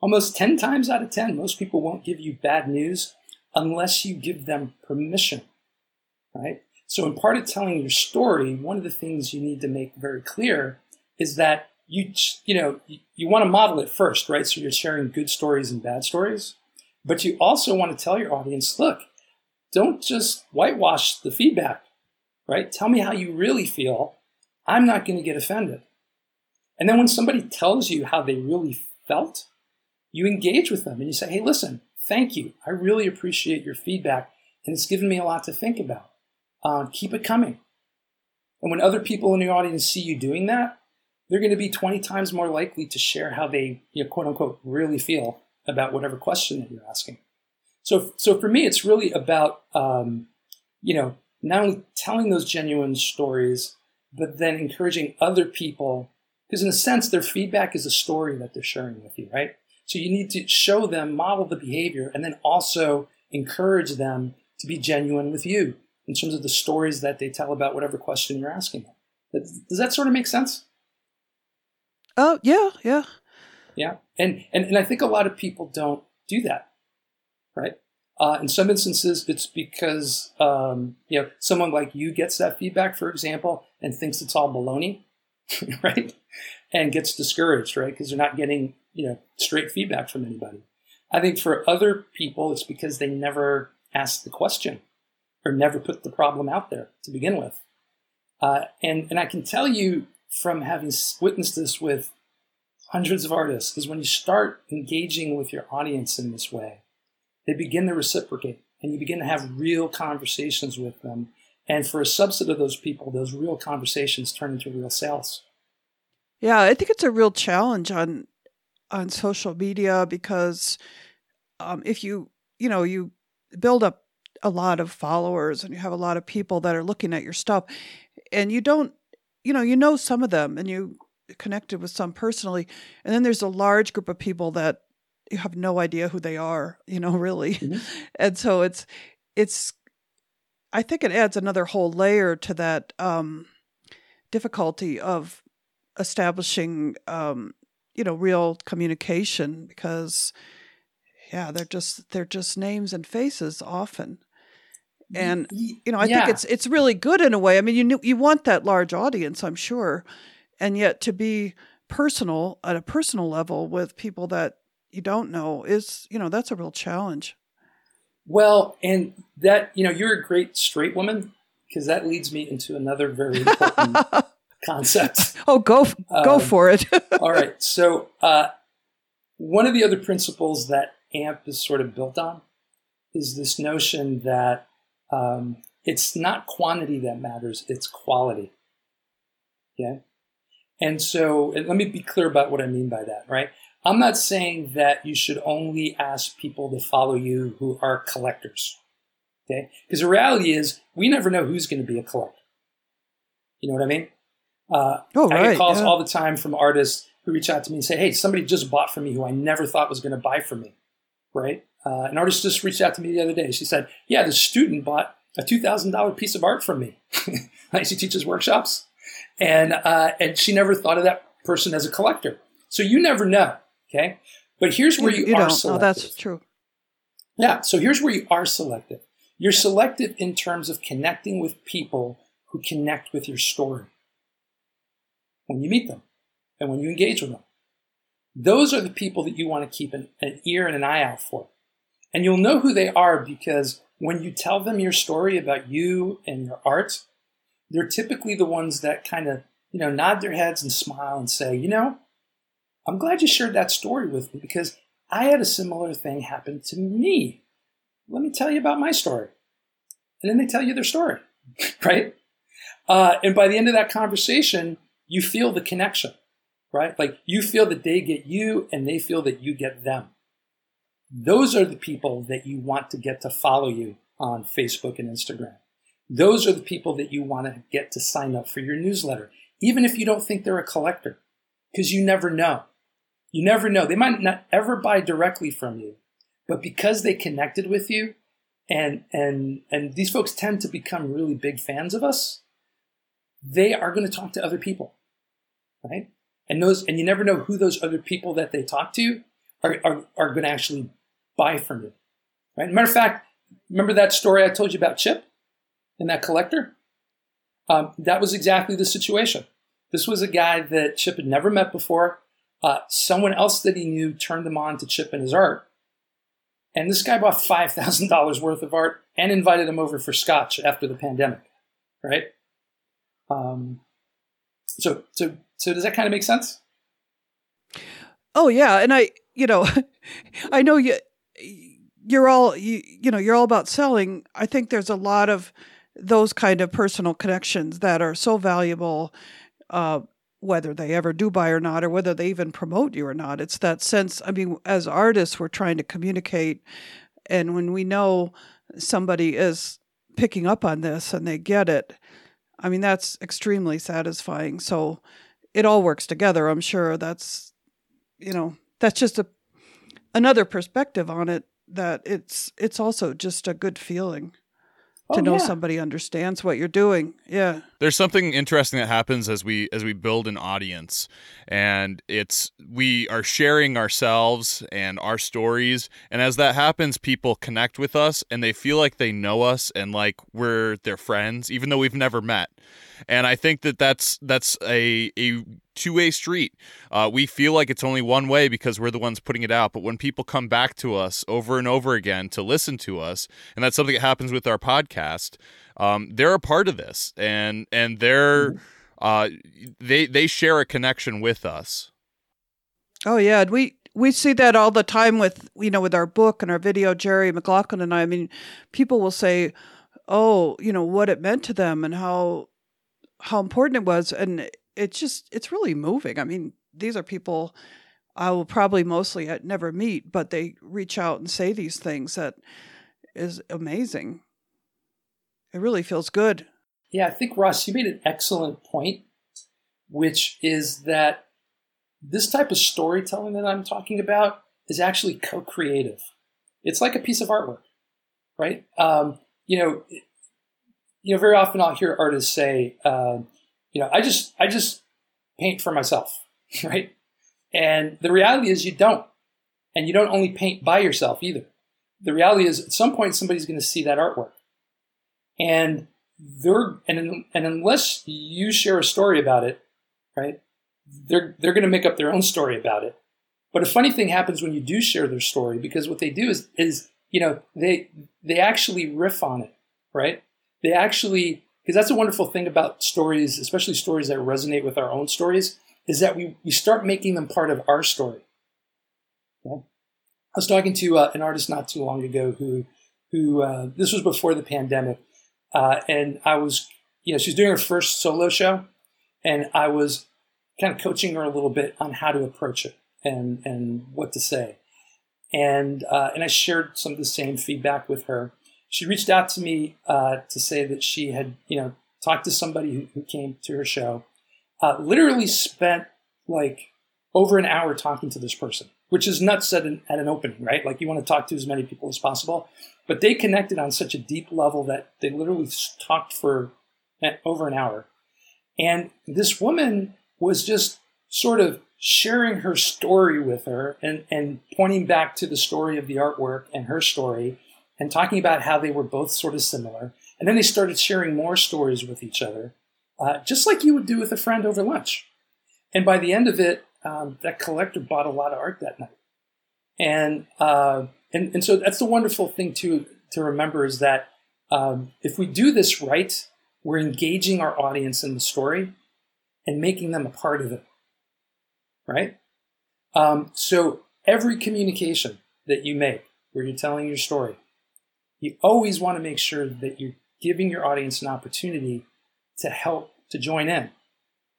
Speaker 3: Almost 10 times out of 10, most people won't give you bad news unless you give them permission, right? So, in part of telling your story, one of the things you need to make very clear is that you, you know, you, you want to model it first, right? So, you're sharing good stories and bad stories, but you also want to tell your audience, look, don't just whitewash the feedback, right? Tell me how you really feel. I'm not going to get offended. And then when somebody tells you how they really felt, you engage with them and you say, hey, listen, thank you. I really appreciate your feedback and it's given me a lot to think about. Uh, keep it coming. And when other people in the audience see you doing that, they're going to be 20 times more likely to share how they, you know, quote unquote, really feel about whatever question that you're asking. So, so for me, it's really about, um, you know, not only telling those genuine stories, but then encouraging other people, because in a sense, their feedback is a story that they're sharing with you, right? So you need to show them, model the behavior, and then also encourage them to be genuine with you in terms of the stories that they tell about whatever question you're asking them. Does that sort of make sense?
Speaker 2: Oh, yeah, yeah.
Speaker 3: Yeah. And, and, and I think a lot of people don't do that right? Uh, in some instances, it's because um, you know someone like you gets that feedback, for example, and thinks it's all baloney, right? And gets discouraged, right? Because they're not getting you know straight feedback from anybody. I think for other people, it's because they never asked the question or never put the problem out there to begin with. Uh, and and I can tell you from having witnessed this with hundreds of artists is when you start engaging with your audience in this way they begin to reciprocate and you begin to have real conversations with them. And for a subset of those people, those real conversations turn into real sales.
Speaker 2: Yeah, I think it's a real challenge on on social media because um, if you you know you build up a lot of followers and you have a lot of people that are looking at your stuff, and you don't you know you know some of them and you connected with some personally, and then there's a large group of people that you have no idea who they are, you know, really. Mm-hmm. And so it's it's I think it adds another whole layer to that um, difficulty of establishing um, you know real communication because yeah they're just they're just names and faces often. And you know i yeah. think it's it's really good in a way. I mean you you want that large audience i'm sure and yet to be personal at a personal level with people that you don't know is you know that's a real challenge.
Speaker 3: Well and that you know you're a great straight woman because that leads me into another very important concept
Speaker 2: oh go go um, for it
Speaker 3: all right so uh, one of the other principles that AMP is sort of built on is this notion that um, it's not quantity that matters it's quality yeah and so and let me be clear about what i mean by that right I'm not saying that you should only ask people to follow you who are collectors. Okay? Because the reality is, we never know who's going to be a collector. You know what I mean? Uh, oh, right, I get calls yeah. all the time from artists who reach out to me and say, "Hey, somebody just bought from me who I never thought was going to buy from me." Right? Uh, an artist just reached out to me the other day. She said, "Yeah, the student bought a two thousand dollar piece of art from me. she teaches workshops, and uh, and she never thought of that person as a collector. So you never know. Okay. But here's where you, you, are don't. selective.
Speaker 2: Oh, that's true.
Speaker 3: Yeah. So here's where you are selective. You're selective in terms of connecting with people who connect with your story when you meet them and when you engage with them. Those are the people that you want to keep an, an ear and an eye out for. And you'll know who they are because when you tell them your story about you and your art, they're typically the ones that kind of, you know, nod their heads and smile and say, you know, I'm glad you shared that story with me because I had a similar thing happen to me. Let me tell you about my story. and then they tell you their story, right? Uh, and by the end of that conversation, you feel the connection, right? Like you feel that they get you and they feel that you get them. Those are the people that you want to get to follow you on Facebook and Instagram. Those are the people that you want to get to sign up for your newsletter, even if you don't think they're a collector, because you never know. You never know. They might not ever buy directly from you, but because they connected with you, and and and these folks tend to become really big fans of us, they are going to talk to other people, right? And those and you never know who those other people that they talk to are are, are going to actually buy from you, right? Matter of fact, remember that story I told you about Chip and that collector? Um, that was exactly the situation. This was a guy that Chip had never met before. Uh, someone else that he knew turned him on to Chip and his art. And this guy bought $5,000 worth of art and invited him over for scotch after the pandemic, right? Um, so, so, so does that kind of make sense?
Speaker 2: Oh yeah, and I, you know, I know you, you're all you, you know, you're all about selling. I think there's a lot of those kind of personal connections that are so valuable. Uh, whether they ever do buy or not, or whether they even promote you or not. It's that sense. I mean, as artists, we're trying to communicate. And when we know somebody is picking up on this and they get it, I mean, that's extremely satisfying. So it all works together. I'm sure that's, you know, that's just a another perspective on it that it's it's also just a good feeling to oh, know yeah. somebody understands what you're doing. Yeah.
Speaker 1: There's something interesting that happens as we as we build an audience and it's we are sharing ourselves and our stories and as that happens people connect with us and they feel like they know us and like we're their friends even though we've never met. And I think that that's that's a a two way street. Uh, we feel like it's only one way because we're the ones putting it out. But when people come back to us over and over again to listen to us, and that's something that happens with our podcast, um, they're a part of this, and and they're mm-hmm. uh, they they share a connection with us.
Speaker 2: Oh yeah, we we see that all the time with you know with our book and our video. Jerry McLaughlin and I. I mean, people will say, "Oh, you know what it meant to them and how." How important it was and it's just it's really moving. I mean, these are people I will probably mostly never meet, but they reach out and say these things that is amazing. It really feels good.
Speaker 3: Yeah, I think Ross, you made an excellent point, which is that this type of storytelling that I'm talking about is actually co-creative. It's like a piece of artwork, right? Um, you know, you know, very often I'll hear artists say, uh, you know, I just I just paint for myself, right? And the reality is you don't. And you don't only paint by yourself either. The reality is at some point somebody's going to see that artwork. And they're and and unless you share a story about it, right? They're they're going to make up their own story about it. But a funny thing happens when you do share their story because what they do is is you know they they actually riff on it, right? They actually because that's a wonderful thing about stories, especially stories that resonate with our own stories, is that we, we start making them part of our story. I was talking to uh, an artist not too long ago who, who uh, this was before the pandemic, uh, and I was, you know, she's doing her first solo show, and I was kind of coaching her a little bit on how to approach it and and what to say, and uh, and I shared some of the same feedback with her, she reached out to me uh, to say that she had, you know, talked to somebody who, who came to her show, uh, literally spent like over an hour talking to this person, which is nuts at an, at an opening, right? Like you want to talk to as many people as possible. But they connected on such a deep level that they literally talked for over an hour. And this woman was just sort of sharing her story with her and, and pointing back to the story of the artwork and her story and talking about how they were both sort of similar. And then they started sharing more stories with each other, uh, just like you would do with a friend over lunch. And by the end of it, um, that collector bought a lot of art that night. And, uh, and, and so that's the wonderful thing to, to remember is that um, if we do this right, we're engaging our audience in the story and making them a part of it. Right? Um, so every communication that you make where you're telling your story, you always want to make sure that you're giving your audience an opportunity to help to join in,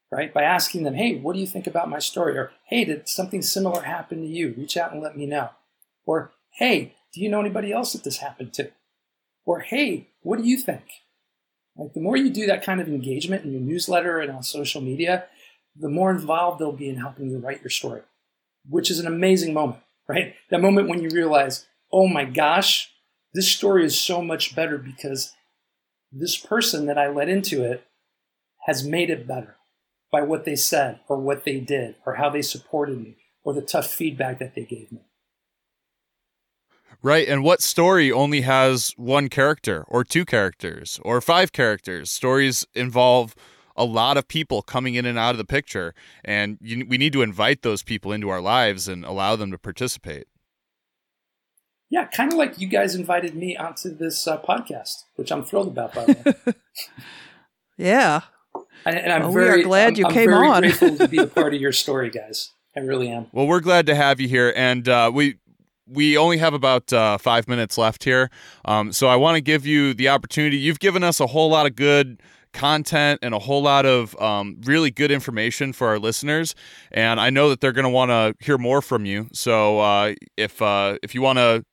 Speaker 3: right? By asking them, hey, what do you think about my story? Or, hey, did something similar happen to you? Reach out and let me know. Or, hey, do you know anybody else that this happened to? Or, hey, what do you think? Like the more you do that kind of engagement in your newsletter and on social media, the more involved they'll be in helping you write your story, which is an amazing moment, right? That moment when you realize, oh my gosh, this story is so much better because this person that I let into it has made it better by what they said or what they did or how they supported me or the tough feedback that they gave me.
Speaker 1: Right. And what story only has one character or two characters or five characters? Stories involve a lot of people coming in and out of the picture. And you, we need to invite those people into our lives and allow them to participate.
Speaker 3: Yeah, kind of like you guys invited me onto this uh, podcast, which I'm thrilled about, by the way.
Speaker 2: yeah.
Speaker 3: And, and I'm well, very we glad I'm, you I'm came very on. grateful to be a part of your story, guys. I really am.
Speaker 1: Well, we're glad to have you here, and uh, we we only have about uh, five minutes left here. Um, so I want to give you the opportunity. You've given us a whole lot of good content and a whole lot of um, really good information for our listeners. And I know that they're going to want to hear more from you. So uh, if uh, if you want to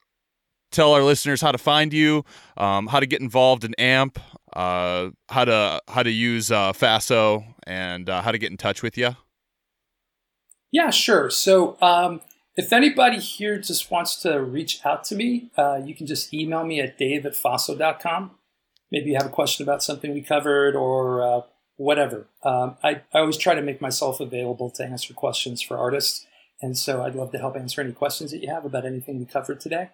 Speaker 1: tell our listeners how to find you, um, how to get involved in AMP, uh, how to how to use uh, FASO, and uh, how to get in touch with you.
Speaker 3: Yeah, sure. So um, if anybody here just wants to reach out to me, uh, you can just email me at dave at faso.com. Maybe you have a question about something we covered or uh, whatever. Um, I, I always try to make myself available to answer questions for artists. And so I'd love to help answer any questions that you have about anything we covered today.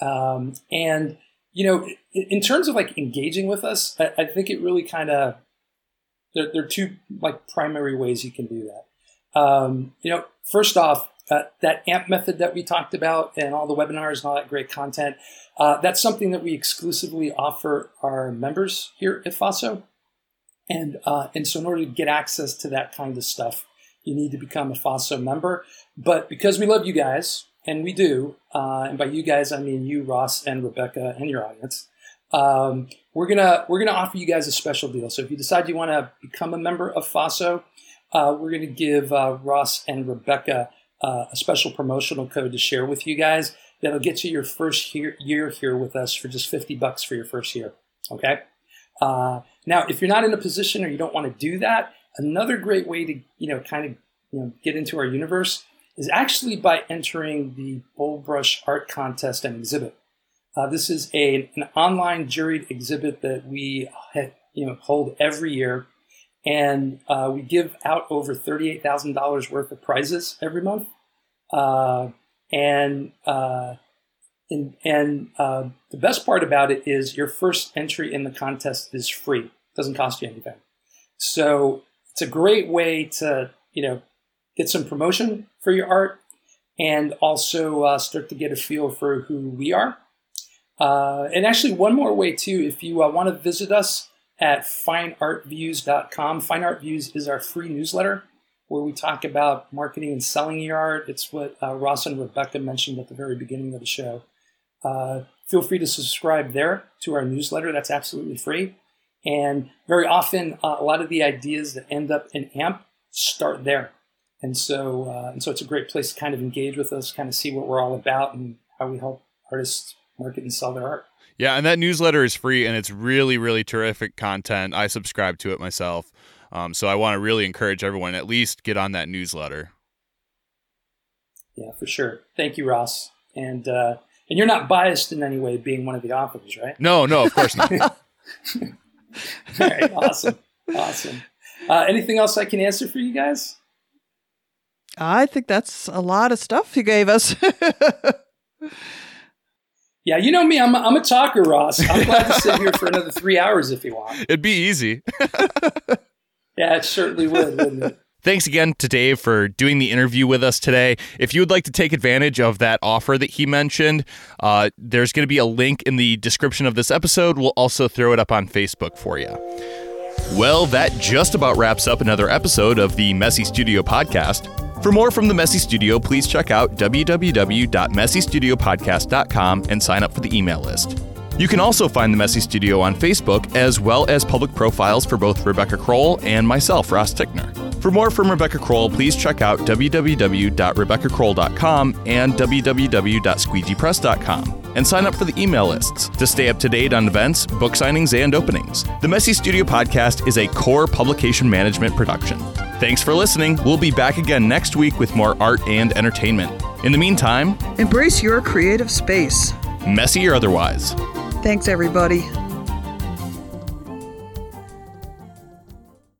Speaker 3: Um, and, you know, in terms of like engaging with us, I, I think it really kind of, there, there, are two like primary ways you can do that. Um, you know, first off, uh, that AMP method that we talked about and all the webinars and all that great content, uh, that's something that we exclusively offer our members here at FASO. And, uh, and so in order to get access to that kind of stuff, you need to become a FASO member. But because we love you guys, and we do, uh, and by you guys I mean you, Ross, and Rebecca, and your audience, um, we're gonna we're gonna offer you guys a special deal. So if you decide you want to become a member of FASO, uh, we're gonna give uh, Ross and Rebecca uh, a special promotional code to share with you guys that'll get you your first year, year here with us for just 50 bucks for your first year. Okay. Uh, now, if you're not in a position or you don't want to do that, another great way to, you know, kind of, you know, get into our universe is actually by entering the Brush Art Contest and Exhibit. Uh, this is a, an online juried exhibit that we you know, hold every year and uh, we give out over $38,000 worth of prizes every month. Uh, and uh, and, and uh, the best part about it is your first entry in the contest is free; it doesn't cost you anything. So it's a great way to you know get some promotion for your art, and also uh, start to get a feel for who we are. Uh, and actually, one more way too, if you want to visit us at fineartviews.com. Fine Art Views is our free newsletter where we talk about marketing and selling your art. It's what uh, Ross and Rebecca mentioned at the very beginning of the show. Uh, feel free to subscribe there to our newsletter. That's absolutely free. And very often, uh, a lot of the ideas that end up in AMP start there. And so, uh, and so it's a great place to kind of engage with us, kind of see what we're all about and how we help artists market and sell their art.
Speaker 1: Yeah, and that newsletter is free and it's really, really terrific content. I subscribe to it myself. Um, so I want to really encourage everyone at least get on that newsletter.
Speaker 3: Yeah, for sure. Thank you, Ross. And uh, and you're not biased in any way, being one of the authors, right?
Speaker 1: No, no, of course not.
Speaker 3: All right, awesome, awesome. Uh, anything else I can answer for you guys?
Speaker 2: I think that's a lot of stuff you gave us.
Speaker 3: Yeah, you know me. I'm a, I'm a talker, Ross. I'm glad to sit here for another three hours if you want.
Speaker 1: It'd be easy.
Speaker 3: yeah, it certainly would, wouldn't it?
Speaker 1: Thanks again to Dave for doing the interview with us today. If you would like to take advantage of that offer that he mentioned, uh, there's going to be a link in the description of this episode. We'll also throw it up on Facebook for you. Well, that just about wraps up another episode of the Messy Studio podcast. For more from the Messy Studio, please check out www.messystudiopodcast.com and sign up for the email list. You can also find the Messy Studio on Facebook, as well as public profiles for both Rebecca Crowell and myself, Ross Tickner. For more from Rebecca Crowell, please check out www.rebeccacrowell.com and www.squeegeepress.com and sign up for the email lists to stay up to date on events, book signings, and openings. The Messy Studio podcast is a core publication management production. Thanks for listening. We'll be back again next week with more art and entertainment. In the meantime,
Speaker 2: embrace your creative space,
Speaker 1: messy or otherwise.
Speaker 2: Thanks, everybody.